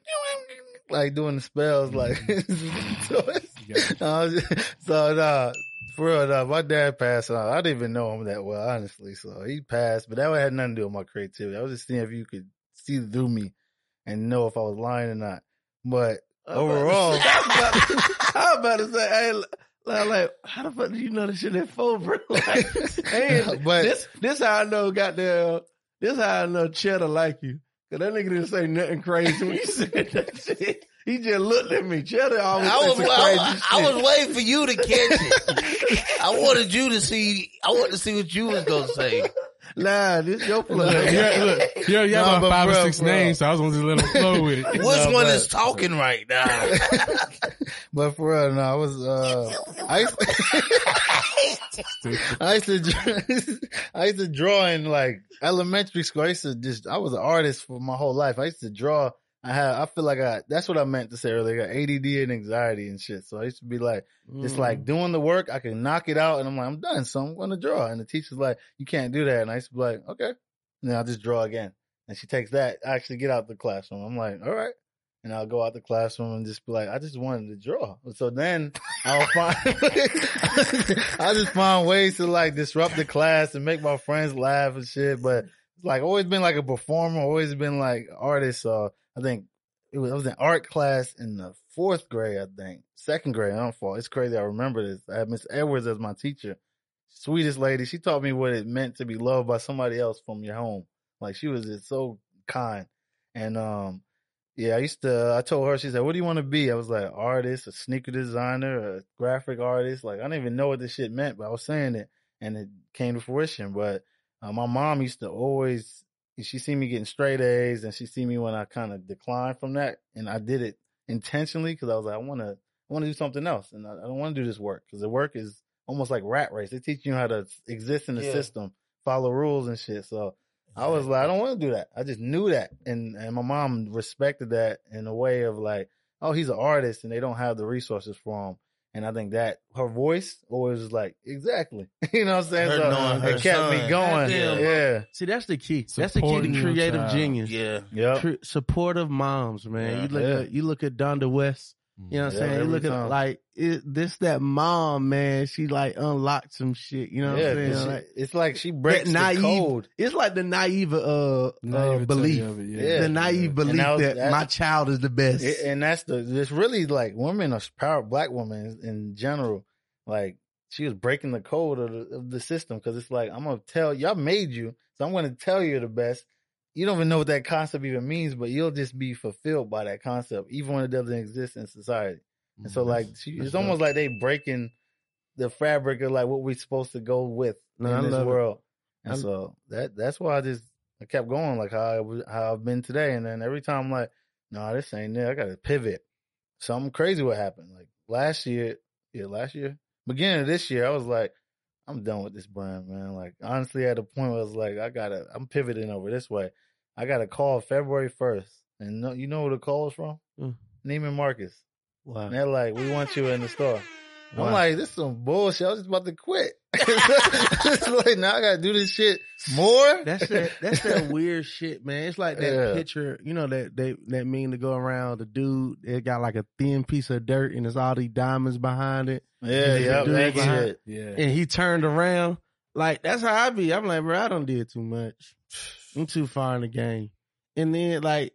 like doing the spells, like. *laughs* so, Yeah. *laughs* I was just- *laughs* so nah, for real, nah, my dad passed on. I didn't even know him that well, honestly. So he passed, but that had nothing to do with my creativity. I was just seeing if you could see through me and know if I was lying or not. But overall, I was about to say, hey, like, like, how the fuck do you know the shit at four, bro? *laughs* Like, hey, *laughs* But- this, this how I know, goddamn, this how I know Cheddar like you. Cause that nigga didn't say nothing crazy when he *laughs* said that shit. He just looked at me. Cheddar always I was, I, I was waiting for you to catch it. I wanted you to see. I wanted to see what you was gonna say. Nah, this your Look, yeah, look, yeah, yeah, No, about but five or six bro. names, so I was gonna just let him flow with it. *laughs* Which No, one but- is talking right now? *laughs* but for real, no, I was, uh, I used, *laughs* I used to, draw- I used to draw in like elementary school. I used to just, I was an artist for my whole life. I used to draw. I had, I feel like I, that's what I meant to say earlier. I got ADD and anxiety and shit. So I used to be like, just like mm. doing the work, I can knock it out and I'm like, I'm done. So I'm going to draw. And the teacher's like, you can't do that. And I used to be like, okay. And then I'll just draw again. And she takes that, I actually get out the classroom. I'm like, all right. And I'll go out the classroom and just be like, I just wanted to draw. So then I'll *laughs* find, *laughs* I just find ways to like disrupt the class and make my friends laugh and shit. But it's like always been like a performer, always been like artist. So I think it was, I was in art class in the fourth grade, I think. Second grade, I don't fall. It's crazy. I remember this. I had Miss Edwards as my teacher. Sweetest lady. She taught me what it meant to be loved by somebody else from your home. Like she was just so kind. And um yeah, I used to I told her, she said, What do you want to be? I was like, artist, a sneaker designer, a graphic artist. Like I didn't even know what this shit meant, but I was saying it and it came to fruition. But uh, my mom used to always she see me getting straight A's and she see me when I kind of declined from that. And I did it intentionally because I was like, I want to, I want to do something else. And I, I don't want to do this work because the work is almost like rat race. They teach you how to exist in the Yeah. system, follow rules and shit. So I was like, I don't want to do that. I just knew that. And, and my mom respected that in a way of like, oh, he's an artist and they don't have the resources for him. And I think that her voice always was like, exactly. *laughs* you know what I'm saying? Her so knowing her it kept me going. Goddamn. Yeah. See, that's the key. That's the key Supporting to creative genius. Yeah. Yep. Tr- supportive moms, man. Yeah. you look Yeah. at you look at Donda West. You know what I'm Yeah, saying? You look at time. like it, this that mom, man. She like unlocked some shit. You know what yeah, I'm saying? 'cause she- Like, it's like she breaks naive- the code. it's like the naive uh, uh belief, it, yeah. the naive And belief that was- that, that- my child is the best. It, and that's the it's really like women are power black women in general like she was breaking the code of the, of the system because it's like i'm gonna tell y'all made you so i'm gonna tell you the best you don't even know what that concept even means but you'll just be fulfilled by that concept even when it doesn't exist in society and so mm-hmm. like she, that's it's almost like they breaking the fabric of like what we're supposed to go with No, I in this love it. world and I- so that that's why i just i kept going like how I, how I've been today and then every time i'm like no, this ain't it. I got to pivot. Something crazy what happened. Like last year, yeah, last year, beginning of this year, I was like, I'm done with this brand, man. Like honestly, at a point where I was like, I gotta, I'm pivoting over this way. I got a call February 1st, and no, you know who the call was from? Mm. Neiman Marcus. wow. And they're like, we want you in the store. Wow. I'm like, this is some bullshit. I was just about to quit. it's *laughs* like now I gotta do this shit more. That's that. That's that weird shit, man. It's like that Yeah. picture, you know that they that mean to go around. The dude, it got like a thin piece of dirt, and there's all these diamonds behind it. yeah, yeah, dude that behind- shit. Yeah. And he turned around. Like that's how I be. I'm like, bro, I don't did too much. I'm too far in the game. And then like,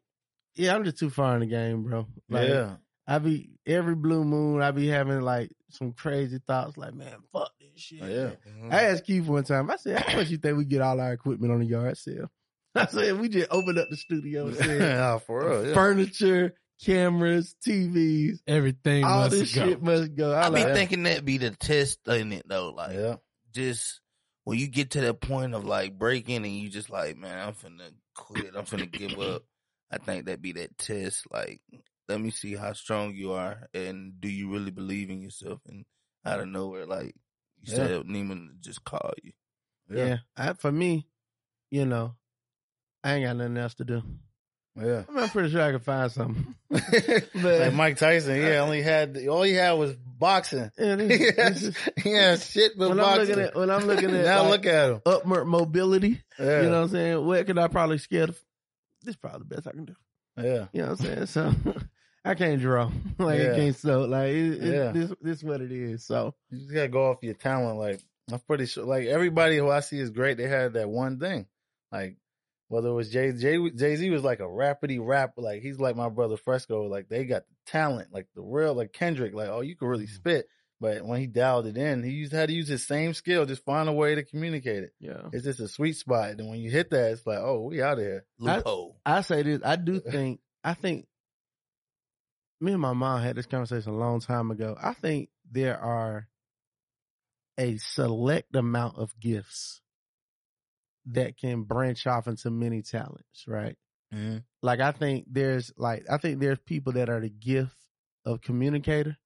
yeah, I'm just too far in the game, bro. Like, yeah. I be every blue moon. I be having like some crazy thoughts. Like, man, fuck this shit. Yeah. Mm-hmm. I asked Keith one time. I said, "How much you think we get all our equipment on the yard sale?" *laughs* I said, "We just opened up the studio *laughs* and said yeah, for real. Yeah. furniture, cameras, TVs, Everything all must this go. shit must go." I I be like, thinking that be the test in it though. Like yeah. just when you get to that point of like breaking and you just like, man, I'm finna quit. I'm finna give up. I think that'd be that test. Like, let me see how strong you are and do you really believe in yourself? And out of nowhere, like you Yeah. said, Neiman just call you. yeah. I, for me, you know, I ain't got nothing else to do. Yeah. I mean, I'm pretty sure I can find something. *laughs* like Mike Tyson, yeah, only had all he had was boxing. Yeah, *laughs* he this- had, *laughs* he had shit but when I'm boxing. looking at when I'm looking at now like, look at him. upward mobility, Yeah, you know what I'm saying? What could I probably scared? This is probably the best I can do. yeah, You know what I'm saying? So I can't draw. like Yeah. I can't sew. Like it, it, Yeah. this this what it is. So You just gotta go off your talent. Like I'm pretty sure, like everybody who I see is great. They had that one thing, like whether it was Jay Jay Jay Z was like a rapidy rap. Like he's like my brother Fresco. Like they got the talent, like the real, like Kendrick. Like oh, you can really mm-hmm. spit. But when he dialed it in, he used had to use his same skill, just find a way to communicate it. yeah. It's just a sweet spot. And when you hit that, it's like, oh, we out of here. Loophole. I say this. I do *laughs* think. I think. Me and my mom had this conversation a long time ago. I think there are a select amount of gifts that can branch off into many talents, right? Mhm. Like I think there's like I think there's people that are the gift of communicator,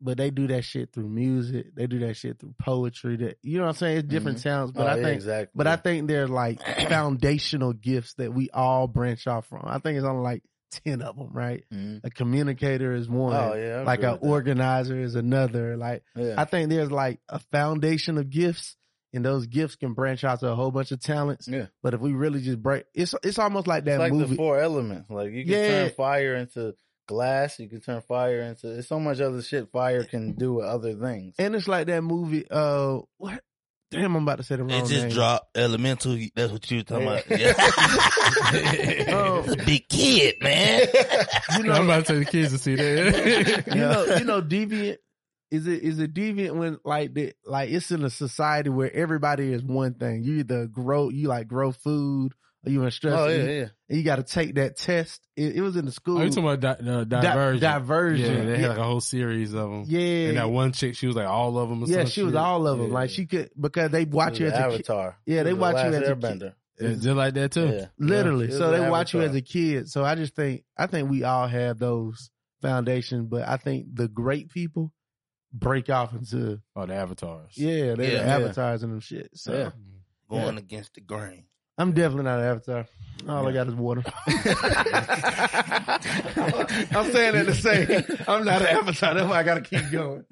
but they do that shit through music. They do that shit through poetry. That you know what I'm saying? It's different talents, but Oh, I yeah, think exactly. but I think they're like foundational gifts that we all branch off from. I think it's only like 10 of them, right? Mhm. A communicator is one. oh yeah, like an organizer is another. Like, Yeah. I think there's like a foundation of gifts and those gifts can branch out to a whole bunch of talents. Yeah. But if we really just break, it's, it's almost like that It's like movie. the four elements. Like you can Yeah. turn fire into glass. You can turn fire into. There's so much other shit fire can do with other things. and it's like that movie, uh, what? Damn, I'm about to say the wrong It just name. dropped Elemental. That's what you were talking Yeah. about. Yeah. Oh. *laughs* *laughs* It's a big kid, man. *laughs* You know, I'm about to take the kids to see that. you know, you know, deviant. Is it is it deviant when like the like it's in a society where everybody is one thing. You either grow you like grow food or you in stress. oh yeah, and yeah. you got to take that test. It, it was in the school. Oh, you talking about di- uh, Di- diversion? diversion. Yeah, they had Yeah. like a whole series of them. yeah, And that one chick, she was like all of them. Or yeah, some she was all of them. Yeah. Like she could because they watch you The as a kid. Avatar. Yeah, they The watch you as a kid. Airbender. Yeah, just like that too. Yeah. Literally. Yeah, so they was watch you as a kid. So I just think I think we all have those foundations, but I think the great people break off into Oh, the avatars. yeah, they're Yeah. the Yeah. them shit. So Yeah. Going against the grain. I'm definitely not an avatar. All I got is water. *laughs* I'm saying that to say I'm not an avatar. That's why I got to keep going.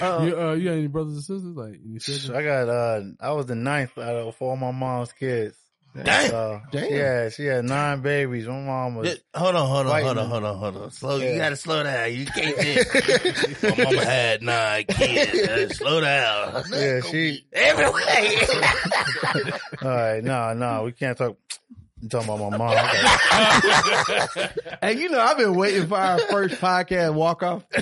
Uh, You, uh, you got any brothers and sisters? Like, any siblings? I got uh I was the ninth out of four of my mom's kids. Damn. So Damn. she had she had nine babies. My mom was Hold on, hold on, hold on, hold on, hold on. Slow, you gotta slow down. You can't *laughs* just. My mama had nine kids. Uh, Slow down. yeah, she Everywhere. *laughs* all right, no, no, we can't talk you talking about my mom. Okay. *laughs* and you know, I've been waiting for our first podcast walk off. *laughs*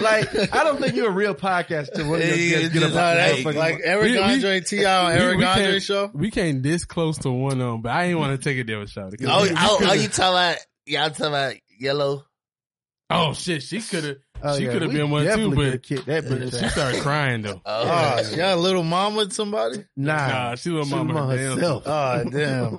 like, I don't think you're a real podcast to one of your Yeah, guests get up No, out that's like Eric We- we- Andre T on Eric we Andre show. We came this close to one of them, but I ain't want to take a different with Shawty. 'cause Oh, we- we oh, oh, you *laughs* talking about? Y'all talking about yellow? oh shit, she could have. Oh, she yeah, could have been one too, but kicked that bitch she ass. started crying though. Oh, she got a little mama with somebody? Nah, Nah, she was she mama was damn herself. Oh damn.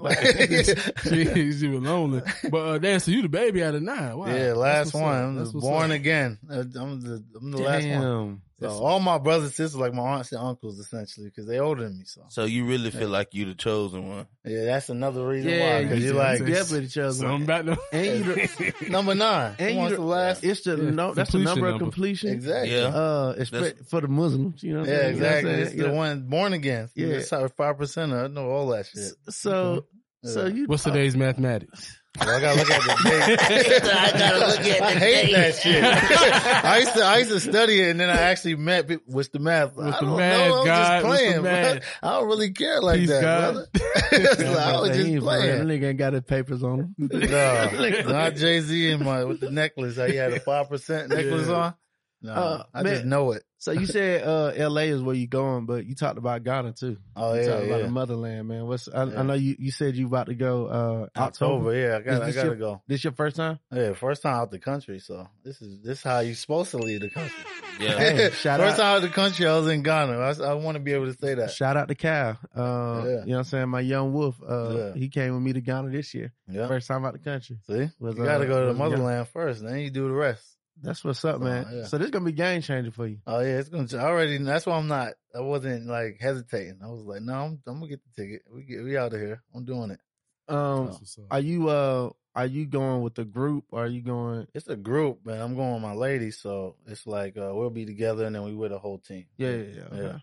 she, she was lonely. But uh, Dan, so you the baby out of nine. Wow. yeah, last what's one. I'm That's just born up. again. Uh, I'm the I'm the last one. Damn. So all my brothers and sisters, like my aunts and uncles, essentially, because they older than me. So So you really feel like you the chosen one? yeah, that's another reason Yeah, why. Because you you're like definitely chose Something one. about them. And you the, *laughs* number nine. and you wants the, the last? it's the Yeah, no, that's the completion number of number. completion. Exactly. Yeah. Uh, it's That's- for the Muslims, you know. What Yeah, saying? You know what exactly. It's Yeah. the one born again. Yeah. Yeah, it's five percent. I know all that shit. So, so Yeah. you What's today's mathematics? Well, I gotta look at the *laughs* date. I gotta look at I the hate date. that shit. *laughs* I used to I used to study it, and then I actually met people with the math. What's I the don't math, know. I'm God? just What's the playing. bro. I don't really care like Peace, that, God. brother. *laughs* It's like, I was just ain't for real. playing. That nigga ain't got his papers on him. No, not Jay Z and my with the necklace. How he had a five percent necklace Yeah. on. No, Uh, I just man. know it. So you said uh L.A. is where you going, but you talked about Ghana too. Oh you yeah, talked about yeah. the motherland, man. What's I, Yeah. I know you you said you about to go uh October. October, yeah. I got I gotta your- go. This your first time? Yeah, first time out the country. So this is this how you supposed to leave the country. Yeah. Hey, *laughs* shout first out. time out the country, I was in Ghana. I, I want to be able to say that. Shout out to Cal. Uh, Yeah. You know what I'm saying? My young wolf, uh, Yeah. he came with me to Ghana this year. Yeah. First time out the country. See, Was, you got to uh, go to the was Ghana. motherland first, then you do the rest. That's what's up, man. Oh, yeah. So this gonna be game changer for you. Oh yeah, it's gonna. I already. That's why I'm not. I wasn't like hesitating. I was like, no, I'm, I'm gonna get the ticket. We get. We out of here. I'm doing it. Um, That's what's up. are you uh are you going with the group? Or are you going? It's a group, man. I'm going with my lady, so it's like uh, we'll be together, and then we with a whole team. Yeah, yeah, yeah. Yeah. okay.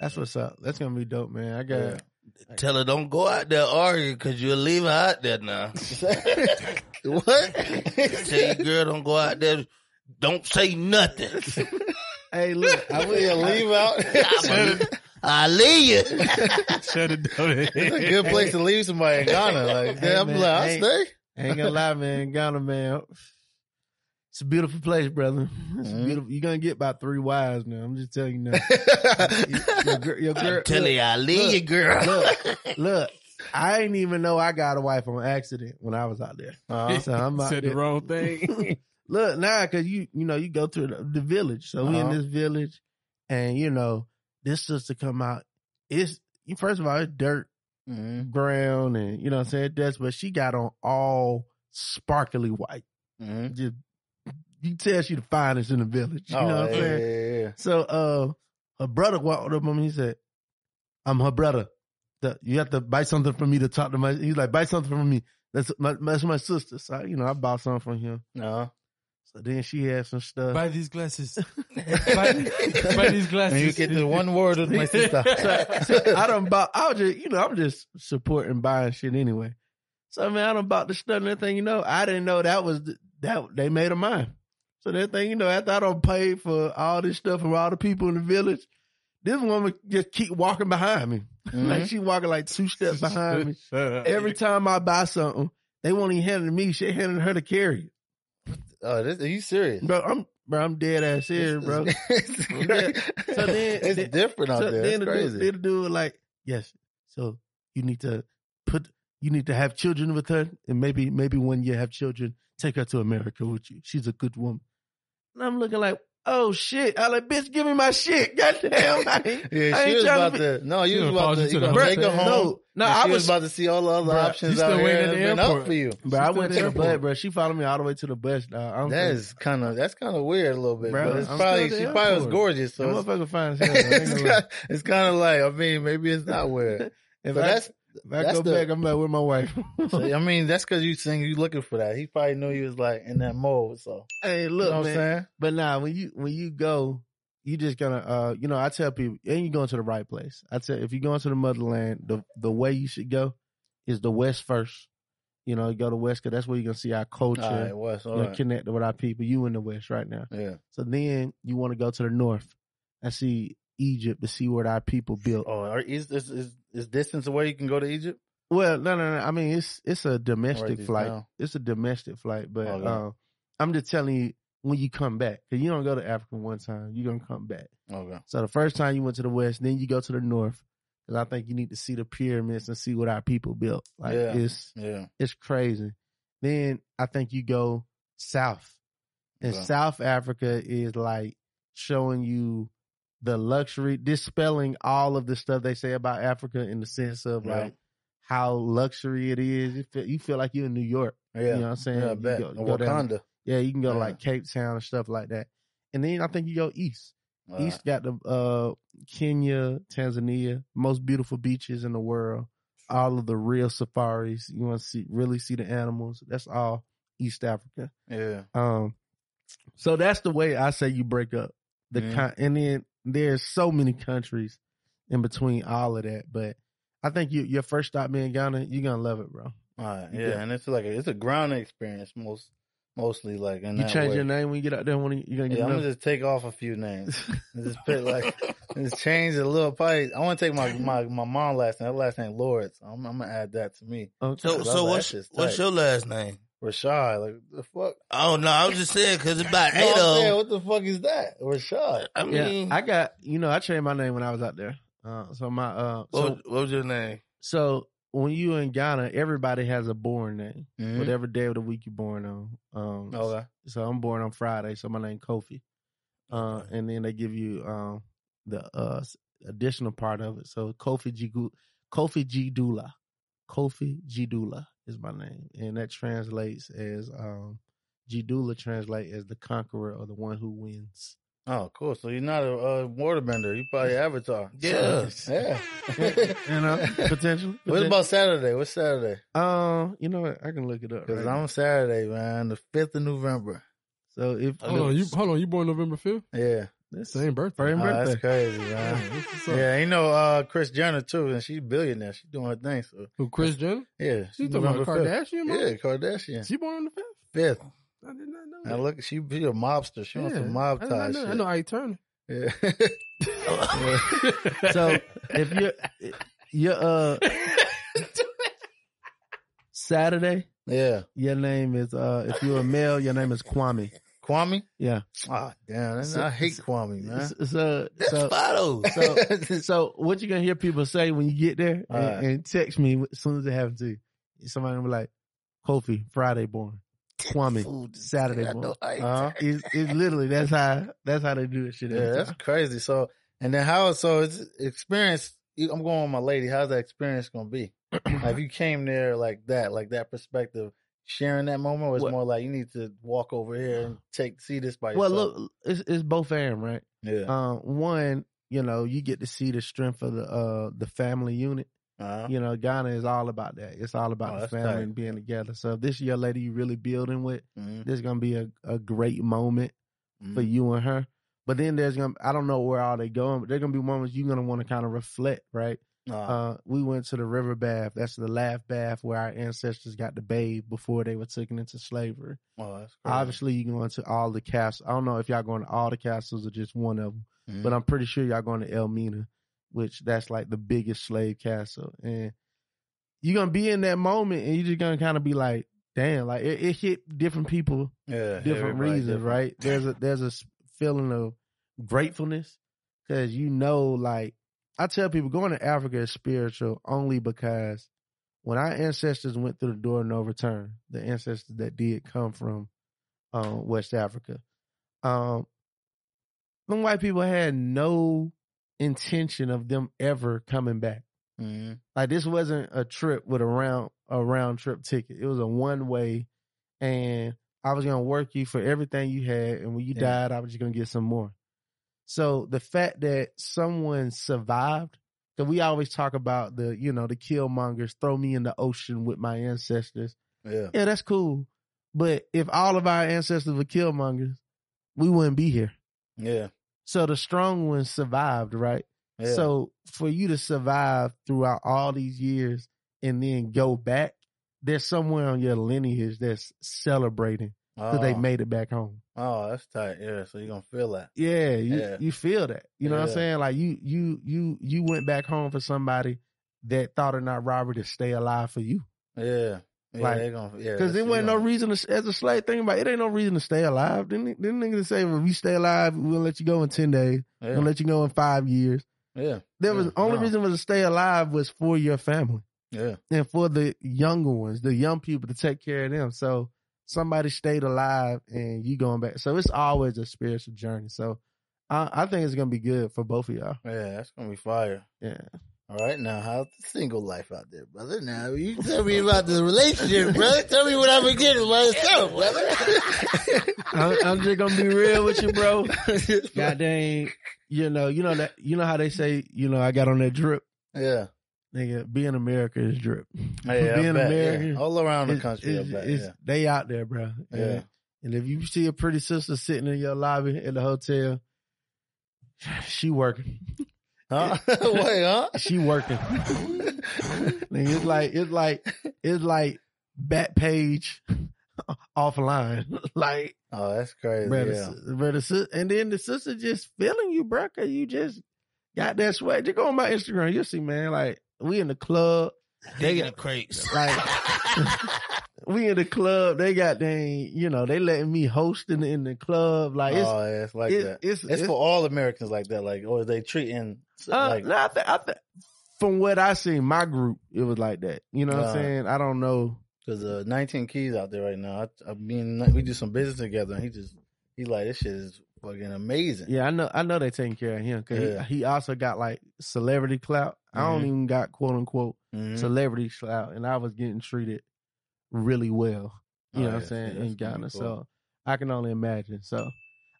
That's what's up. That's gonna be dope, man. I got Yeah. Tell her don't go out there arguing because you'll leave her out there now. *laughs* *laughs* what? Tell your girl don't go out there. Don't say nothing. *laughs* Hey, look, I Will will *laughs* you leave out? *laughs* I leave you. Shut it down. It's a good place to leave somebody in Ghana. Like, Hey, I'm man, like, I'll stay. ain't gonna lie, man. Ghana, man. It's a beautiful place, brother. It's Mhm. beautiful. You're gonna get about three wives now. I'm just telling you now. your, girl, your girl, I'm telling you, I leave look, you, girl. look, look, I ain't even know I got a wife on accident when I was out there. Uh-huh. So I'm out Said the wrong thing. Look, nah, cause you, you know, you go to the, the village. So we in Uh-huh. this village and you know, this sister come out. It's, first of all, it's dirt Mhm. ground and you know what I'm saying? That's, but she got on all sparkly white. Mhm. Just, you tell she the finest in the village. You Oh, know what I'm saying? yeah, yeah. So, uh, her brother walked up on me. He said, "I'm her brother. The- you have to buy something for me to talk to my." He's like, "Buy something for me. That's my that's my sister." So, you know, I bought something from him. No. So then she had some stuff. Buy these glasses. *laughs* buy, buy these glasses. And you get the one word with my sister. *laughs* I don't buy. I was just, you know, I'm just supporting buying shit anyway. So man, I don't bought the stuff and everything. You know, I didn't know that was the, that they made of mine. So that thing, you know, after I don't pay for all this stuff from all the people in the village, this woman just keep walking behind me. Mhm. *laughs* Like she walking like two steps behind me. Every time I buy something, they won't even hand it to me. She handing her to carry Oh, this, are you serious? Bro, I'm bro, I'm dead ass serious, bro. it's. *laughs* So then- it's then- different out So there. then It's the dude, crazy. then the dude like, yes. So you need to put, you need to have children with her, and maybe, maybe when you have children, take her to America with you. She's a good woman. And I'm looking like, oh shit! I like, bitch, give me my shit. *laughs* Goddamn, I ain't, *laughs* Yeah, I she ain't was about to. to. No, you was was about to. pausing You to gonna house. her home. No, no, I she was, was, about to see all the other Bruh, options she's out still here. waiting and at the it's been up for you. but I went to still the at bus, bro. She followed me all the way to the bus. Dog. I'm That is kind of that's kind of weird a little bit, Bruh, but it's I'm probably she probably was gorgeous. So it's, motherfucker fine as hell. *laughs* It's, kind, of like I mean maybe it's not weird. If But that's if I go the- back, I'm back with my wife. *laughs* I mean that's because you saying you looking for that. He probably knew you was like in that mode. So hey, you look, know what man. I'm saying? But nah, when you when you go, you just gonna uh you know, I tell people and you going to the right place. I tell if you're going to the motherland, the the way you should go is the west first. You know, you go to west because that's where you're gonna see our culture, All right, you all know, right? connected with our people. You in the west right now. Yeah. So then you want to go to the north and see Egypt to see what our people built. Oh, are, is this is is distance away? You can go to Egypt. Well, no, no, no. I mean, it's it's a domestic flight. down. It's a domestic flight, but Okay. uh, I'm just telling you when you come back because you don't go to Africa one time, you're gonna come back. Okay. So the first time you went to the west, then you go to the north because I think you need to see the pyramids and see what our people built. Like Yeah. it's Yeah. it's crazy. Then I think you go south, and Okay. South Africa is like showing you the luxury, dispelling all of the stuff they say about Africa in the sense of Yeah. like how luxury it is. You feel, you feel like you're in New York. Yeah. You know what I'm saying? Yeah, I You bet. go- Or go down- Wakanda. Yeah, you can go to Yeah. like Cape Town and stuff like that. And then I think you go east. East got the uh Kenya, Tanzania, most beautiful beaches in the world. All of the real safaris. You want to see really see the animals. That's all East Africa. Yeah. Um so that's the way I say you break up the Mhm. con- and then there's so many countries in between all of that, but I think you your first stop being Ghana, you're gonna love it, bro. Uh, all right. You Yeah, and it's like a, it's a grounding experience most mostly like in You that change way. your name when you get out there when you, you're gonna get Yeah, I'm gonna just take off a few names. *laughs* And just put like just change it a little. Probably I want to take my my my mom last name. Her last name Lawrence. I'm, I'm gonna add that to me. Okay. So, so what's what's your last name? Rashad. Like the fuck? Oh no, I was just saying because it's about *laughs* No, eight I'm of them. what the fuck is that? Rashad. I Yeah, mean, I got you know I changed my name when I was out there. Uh, so my uh, what, so was- what was your name? so when you in Ghana, everybody has a born name, Mhm. whatever day of the week you're born on. Um, Okay. so I'm born on Friday, so my name Kofi. Uh, and then they give you um the uh additional part of it. So Kofi G Kofi G Dula, Kofi G Dula is my name, and that translates as um G Dula translate as the conqueror or the one who wins. Oh, cool. So you're not a, uh waterbender. You probably *laughs* Avatar. *laughs* Yeah. Yeah. You know, potentially. *laughs* what about Saturday? What's Saturday? Um, you know what? I can look it up. Because right. I'm Saturday, man. The fifth of November. so if Hold on, you hold on. You born November fifth? Yeah. Same birthday. Same Oh, birthday. that's crazy, man. *laughs* Yeah, that's what's up. Yeah, you know uh Kris Jenner too, and she's a billionaire. She's doing her thing. So Who, Kris Jenner? yeah, She talking about Kardashian? man? Yeah, Kardashian. She born on the fifth? Fifth. I did not know Now that. look, she be a mobster. She wants some mob I, did not ties. know. I know Ike Turner. Yeah. *laughs* *laughs* So if you're you're uh Saturday, yeah. your name is uh if you're a male, your name is Kwame. Kwame? Yeah. Ah, damn. So- I hate Kwame, man. So so That's so, so, *laughs* so what you gonna hear people say when you get there and, Alright. and text me as soon as it happens to you. Somebody will be like, Kofi, Friday born. Kwame, Saturday born. Uh-huh. It's, it's literally that's how that's how they do this shit. Yeah, that's crazy. So, and then how? So it's experience. I'm going with my lady. How's that experience gonna be? *clears throat* like, if you came there like that, like that perspective, sharing that moment, or it's What- more like you need to walk over here and *sighs* take see this by yourself? Well, look, it's it's both and right. yeah, Uh, one, you know, you get to see the strength of the uh the family unit. uh-huh. You know, Ghana is all about that. It's all about Oh, the family tight. and being together. So if this your lady you really building with, Mhm, there's gonna be a, a great moment for mhm. you and her. But then there's gonna I don't know where all they going, but there's gonna be moments you're gonna want to kind of reflect, right? Uh, Uh, we went to the river bath. That's the laugh bath where our ancestors got to bathe before they were taken into slavery. oh, that's crazy. Obviously, you going to all the castles. I don't know if y'all going to all the castles or just one of them, Mhm. but I'm pretty sure y'all going to Elmina, which that's like the biggest slave castle. And you're gonna be in that moment, and you're just gonna kind of be like, "Damn!" Like it, it hit different people, yeah, different reasons, different. right? There's a there's a feeling of gratefulness because you know, like I tell people, going to Africa is spiritual only because when our ancestors went through the door of no return, the ancestors that did come from um, West Africa, um, them white people had no intention of them ever coming back. Mhm. Like this wasn't a trip with a round a round trip ticket. It was a one way, and I was gonna work you for everything you had, and when you Yeah. died, I was just gonna get some more. So the fact that someone survived, because we always talk about the you know the killmongers, throw me in the ocean with my ancestors. Yeah, Yeah, that's cool, but if all of our ancestors were killmongers, we wouldn't be here. yeah, So the strong ones survived, right? yeah. So for you to survive throughout all these years and then go back, there's somewhere on your lineage that's celebrating because they Oh. made it back home. Oh, that's tight. Yeah, so you're gonna feel that. Yeah, you, Yeah. you feel that. You know what I'm saying? Like you you you you went back home for somebody that thought it not robbery to stay alive for you. Yeah, yeah, Like, gonna yeah. Because there wasn't no reason to, as a slave, thing about it, it ain't no reason to stay alive. Didn't, didn't niggas say, well, if you stay alive, we'll let you go in 10 days. Yeah, We'll let you go in five years. yeah, There was Yeah, only no. reason was to stay alive was for your family. yeah, and for the younger ones, the young people to take care of them. So somebody stayed alive and you going back. So it's always a spiritual journey. So I, I think it's gonna be good for both of y'all. yeah. That's gonna be fire. Yeah. All right, now how's the single life out there, brother? Now you tell me about the relationship, brother. Tell me what I've been getting by yourself, brother. *laughs* I'm, I'm just gonna be real with you, bro. *laughs* God dang, you know, you know that, you know how they say, you know, I got on that drip. yeah, Nigga, being America is drip. yeah, being American, yeah. all around the country. it's- bet, it's- they out there, bro. yeah, And- yeah. And if you see a pretty sister sitting in your lobby at the hotel, *sighs* she working. Huh? *laughs* Wait, huh? *laughs* She working. Nigga, it's like it's like it's like back page *laughs* offline. like Oh, that's crazy. brother, yeah. sis- brother, sis- and then the sister just feeling you, bro. Cause you just got that sweat. Just go on my Instagram, you'll see, man. Like we in the club, they Digging the got crates. like *laughs* we in the club. They got they, you know, they letting me host in the, in the club. Like it's oh, yeah, it's like it- that. it's, It's, for all Americans like that. Like, or they treating Uh, like, no, I th- I th- from what I seen, my group, it was like that. You know what I'm Uh, saying? I don't know. Cause uh, 19 keys out there right now. I, I mean, we do some business together, and he just he like this shit is fucking amazing. Yeah, I know. I know they taking care of him because Yeah. he, he also got like celebrity clout. I don't Mhm. even got quote unquote Mhm. celebrity clout, and I was getting treated really well. You Oh, know what I'm saying yeah, in that's gonna be Ghana. cool. So I can only imagine. So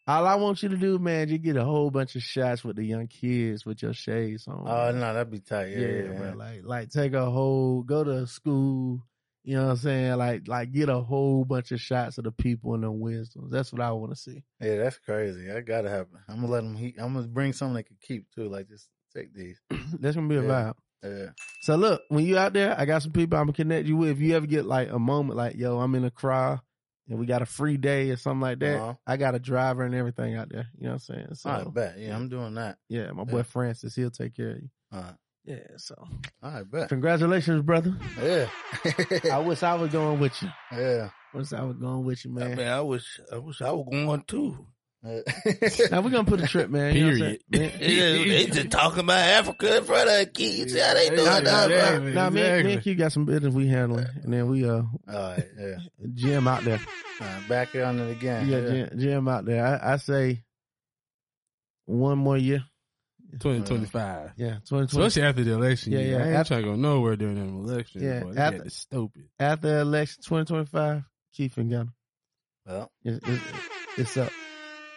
all I want you to do, man, you get a whole bunch of shots with the young kids with your shades on. Oh no, that'd be tight. Yeah, yeah. Like, like take a whole, go to school. You know what I'm saying? Like, like get a whole bunch of shots of the people and the wisdoms. That's what I want to see. Yeah, that's crazy. That gotta happen. I'm gonna let them. He, I'm gonna bring something they can keep too. Like just take these. *clears throat* That's gonna be a Yeah. vibe. Yeah. So look, when you out there, I got some people I'm gonna connect you with. If you ever get like a moment, like yo, I'm in a crowd and we got a free day or something like that, Uh-huh. I got a driver and everything out there. You know what I'm saying? So right, bet. Yeah, I'm doing that. yeah, my boy Yeah. Francis, he'll take care of you. All right. Yeah. So I bet. congratulations, brother. Yeah. *laughs* I wish I was going with you. yeah. I Wish I was going with you, I man. mean, I wish, I wish I was going too. Now we're gonna put a trip, man. You know what I'm saying? *laughs* They just talking about Africa in front of kids. How they doing Nah, that? nah, bro? nah, nah, me, and- me and Q got some business we handling, and then we uh All right. Yeah. Jim out there. All right, back on it again. Yeah, Jim, Jim out there. I, I say one more year. 2025. Yeah, twenty twenty. Especially after the election. Yeah, Yeah, yeah. I ain't After- trying to go nowhere during them election. Yeah, boy. After- had stupid. After election twenty twenty five, Keith and Gunner. Well, It's, it's, it's up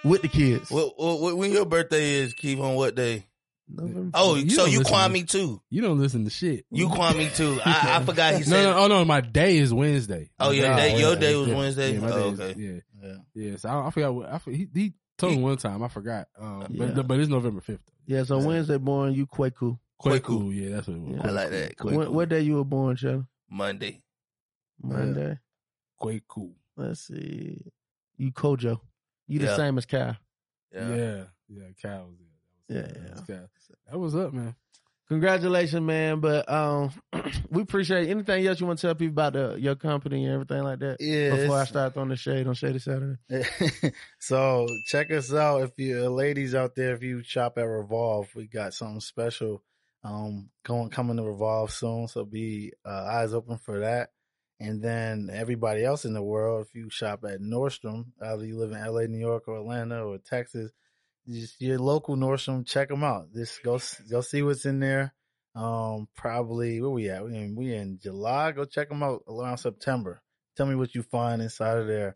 with the kids. What, what, what, when your birthday is, Keith, on what day? November. Oh, You so you listen Kwame too. You don't listen to shit. You Kwame too. I, I *laughs* forgot he No, said. no, oh no, my day is Wednesday. Oh, your My day- your day was Yeah, Wednesday? Yeah, Oh, day is- okay. yeah, yeah. yeah. So I, I forgot. What, I he, he told me one time. I forgot. Um, Yeah. but but it's November fifth. yeah, so Wednesday born, you Kwaku. Quite Kwaku. cool. Yeah, that's what it was. Yeah. I like that. Quick. What, what day you were born, Cheddar? Monday. Monday. Quite cool. Let's see. You Kojo. You the Yeah. same as Cal. Yeah. Yeah, yeah. Cal was there. That was, Yeah, that was Cal. That was up, man. Congratulations, man. But um *clears throat* we appreciate anything else you want to tell people about the, your company and everything like that. Yeah. Before I it's- start throwing the shade on Shady Saturday. *laughs* so check us out if you ladies out there if you shop at revolve we got something special um going coming to revolve soon so be uh, eyes open for that and then everybody else in the world if you shop at nordstrom either you live in la new york or atlanta or texas just your local nordstrom check them out. Just go go see what's in there. Um probably where we at? We in, we in july? Go check them out around september. Tell me what you find inside of there.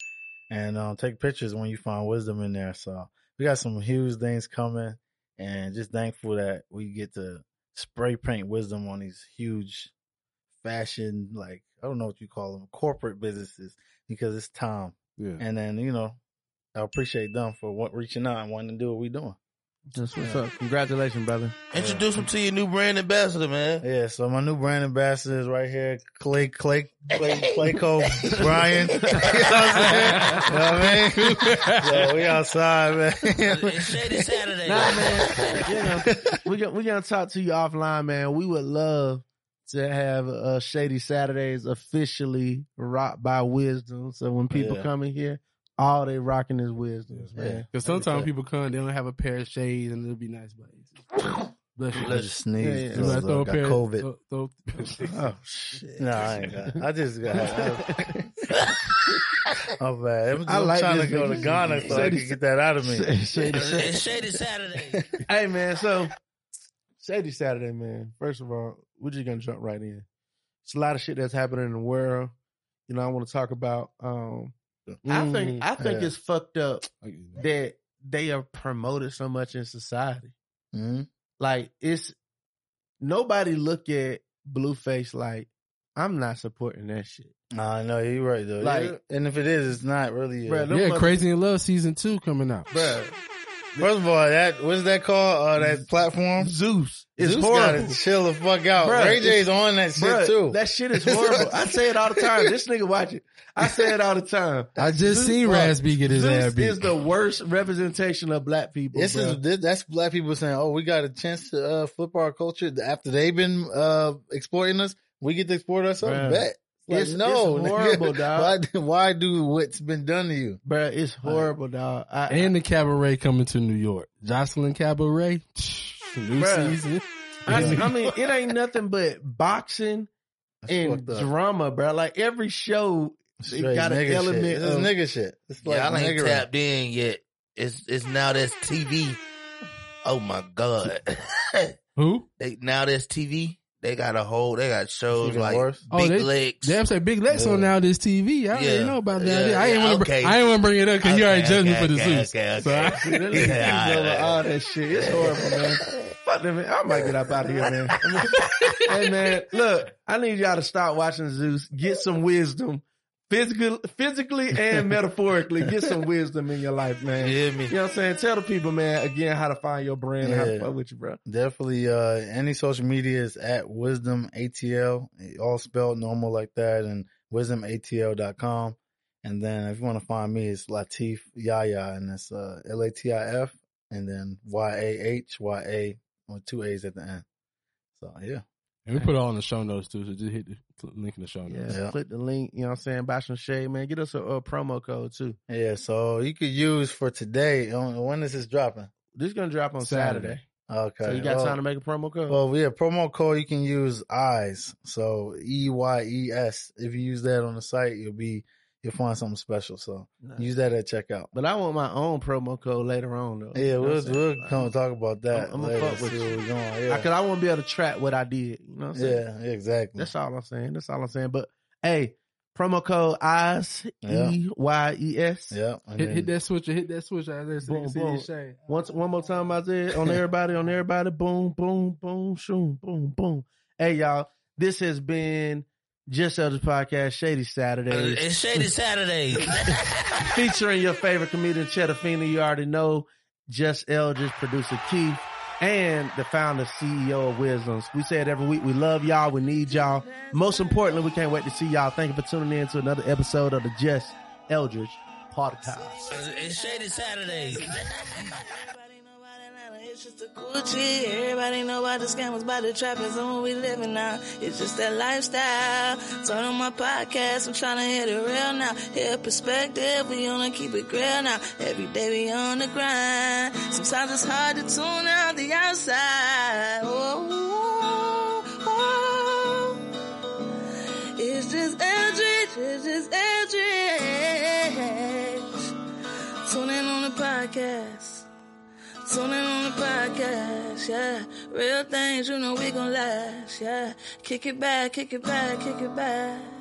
And um, take pictures when you find wisdom in there. So we got some huge things coming, and just thankful that we get to spray paint wisdom on these huge fashion, like I don't know what you call them, corporate businesses because it's time. Yeah. And then you know, I appreciate them for what reaching out and wanting to do what we're doing. That's what's up. Congratulations, brother. Introduce him to your new brand ambassador, man. Yeah, so my new brand ambassador is right here, Clay Clay Clay Clayco *laughs* Brian. *laughs* you know what I'm saying? *laughs* You know what I mean? So we outside, man. It's Shady Saturday. Nah, man. You know, we got, we gonna talk to you offline, man. We would love to have uh, Shady Saturdays officially rocked by Wisdom. So when people Yeah. come in here, all they rocking is Wisdom, Yeah. man. Because sometimes people come, they don't have a pair of shades, and it'll be nice blades. *coughs* Bless you. I just sneezed. Yeah, yeah. You gotta throw a got pair. COVID. Throw, throw, *laughs* Oh shit! No, I ain't got. I just got. I, oh *laughs* man, I'm, I I'm like trying to go to. Ghana so I Shady can get that out of me. Shady, It's Shady Saturday. hey man, so Shady Saturday, man. First of all, we're just gonna jump right in. It's a lot of shit that's happening in the world. You know, I want to talk about. Um, I think I think yeah. it's fucked up that they are promoted so much in society. Mhm. Like it's nobody look at Blueface like I'm not supporting that shit. Nah, no, you're right though. Like- Yeah, and if it is, it's not really. Bruh, Uh, them yeah, mother- Crazy in Love season two coming out. Bruh, first of all, that what's that called? Uh, that platform. Zeus. It's Zeus horrible. Gotta chill the fuck out. Bruh, Ray J's on that shit Bruh, too. That shit is horrible. I say it all the time. This nigga watch it. I say it all the time. I just Zeus- seen bruh, Raspy get his ass Zeus beat. is the worst representation of black people. This bruh. is this, that's black people saying, "Oh, we got a chance to uh, flip our culture after they've been uh, exploiting us. We get to exploit ourselves. Bruh. Bet like, It's- no, it's *laughs* nigga. horrible, dog. Why, why do what's been done to you? Bruh, it's horrible, dog. I, and the cabaret coming to New York. Joseline Cabaret. New Bruh. season. I, I mean, it ain't nothing but boxing That's and drama, bro. Like every show, it got an nigga element shit. This is of- nigga shit. It's like Y'all ain't niggery. tapped in yet. It's it's now that's TV. Oh my god. *laughs* Who? they now that's TV. They got a whole. They got shows like worse. Oh, Big they- Legs. Damn, say Big Lex Yeah. on now this TV. I Yeah. didn't know about that. Yeah, I ain't yeah, want to. okay. I ain't want to bring it up because you already Okay, judged me for the okay, Zeus. okay, So I- okay. See, *laughs* Yeah, keeps over all that shit. It's horrible, man. fuck them, man. I might get up out of here, man. *laughs* hey, man, look, I need y'all to stop watching Zeus. Get some wisdom. Physical, physically and *laughs* metaphorically, get some wisdom in your life, man. You hear me? You know what I'm saying? Tell the people, man, again, how to find your brand and how to Yeah. fuck with you, bro. Definitely, uh, any social media is at wisdom ATL, all spelled normal like that, and wisdomatl.com. And then if you want to find me, it's Latif Yahya, and it's uh, L A T I F, and then Y A H Y A with two A's at the end. So yeah, And we put it all in the show notes too, so just hit the link in the show Yeah, notes. Yeah. click the link. You know what I'm saying? Buy some shade, man. Get us a, a promo code too. yeah. So you could use for today. on- When is this dropping? This is gonna drop on Saturday. Saturday, Okay. so you got well, time to make a promo code. Well, yeah, promo code you can use eyes. So E Y E S. If you use that on the site, you'll be you'll find something special. So Nice. use that at checkout. but I want my own promo code later on though. Yeah, You know we'll we'll come talk about that. I'm- I'ma fuck with you. where we're. Yeah, Cause I want to be able to track what I did. You know what I'm saying? yeah, exactly. That's all I'm saying. That's all I'm saying. But hey, promo code eyes Yeah. E Y E S. yeah. Hit, hit that switch, hit that switch out there so Boom, see boom. your shade. Once one more time I said on *laughs* everybody, on everybody, boom, boom, boom, shoom, boom, boom. Hey y'all, this has been Just Eldredge Podcast, Shady Saturdays, It's Shady Saturday. *laughs* featuring your favorite comedian Chettafini. You already know Just Eldredge, producer Keith, and the founder, CEO of Wisdoms. We say it every week. We love y'all. We need y'all. Most importantly, we can't wait to see y'all. Thank you for tuning in to another episode of the Just Eldredge Podcast. it's Shady Saturday. *laughs* just a cool G. Everybody know about the scammers, about the trappers, and what we living now. It's just that lifestyle. Turn on my podcast, I'm trying to hit it real now. Hear perspective, we wanna keep it real now. Every day we on the grind. Sometimes it's hard to tune out the outside. Oh, oh, oh. It's just Eldredge, it's just Eldredge. Tune in on the podcast. Tune on the podcast, yeah. Real things, you know we gon' last, yeah. Kick it back, kick it back, kick it back.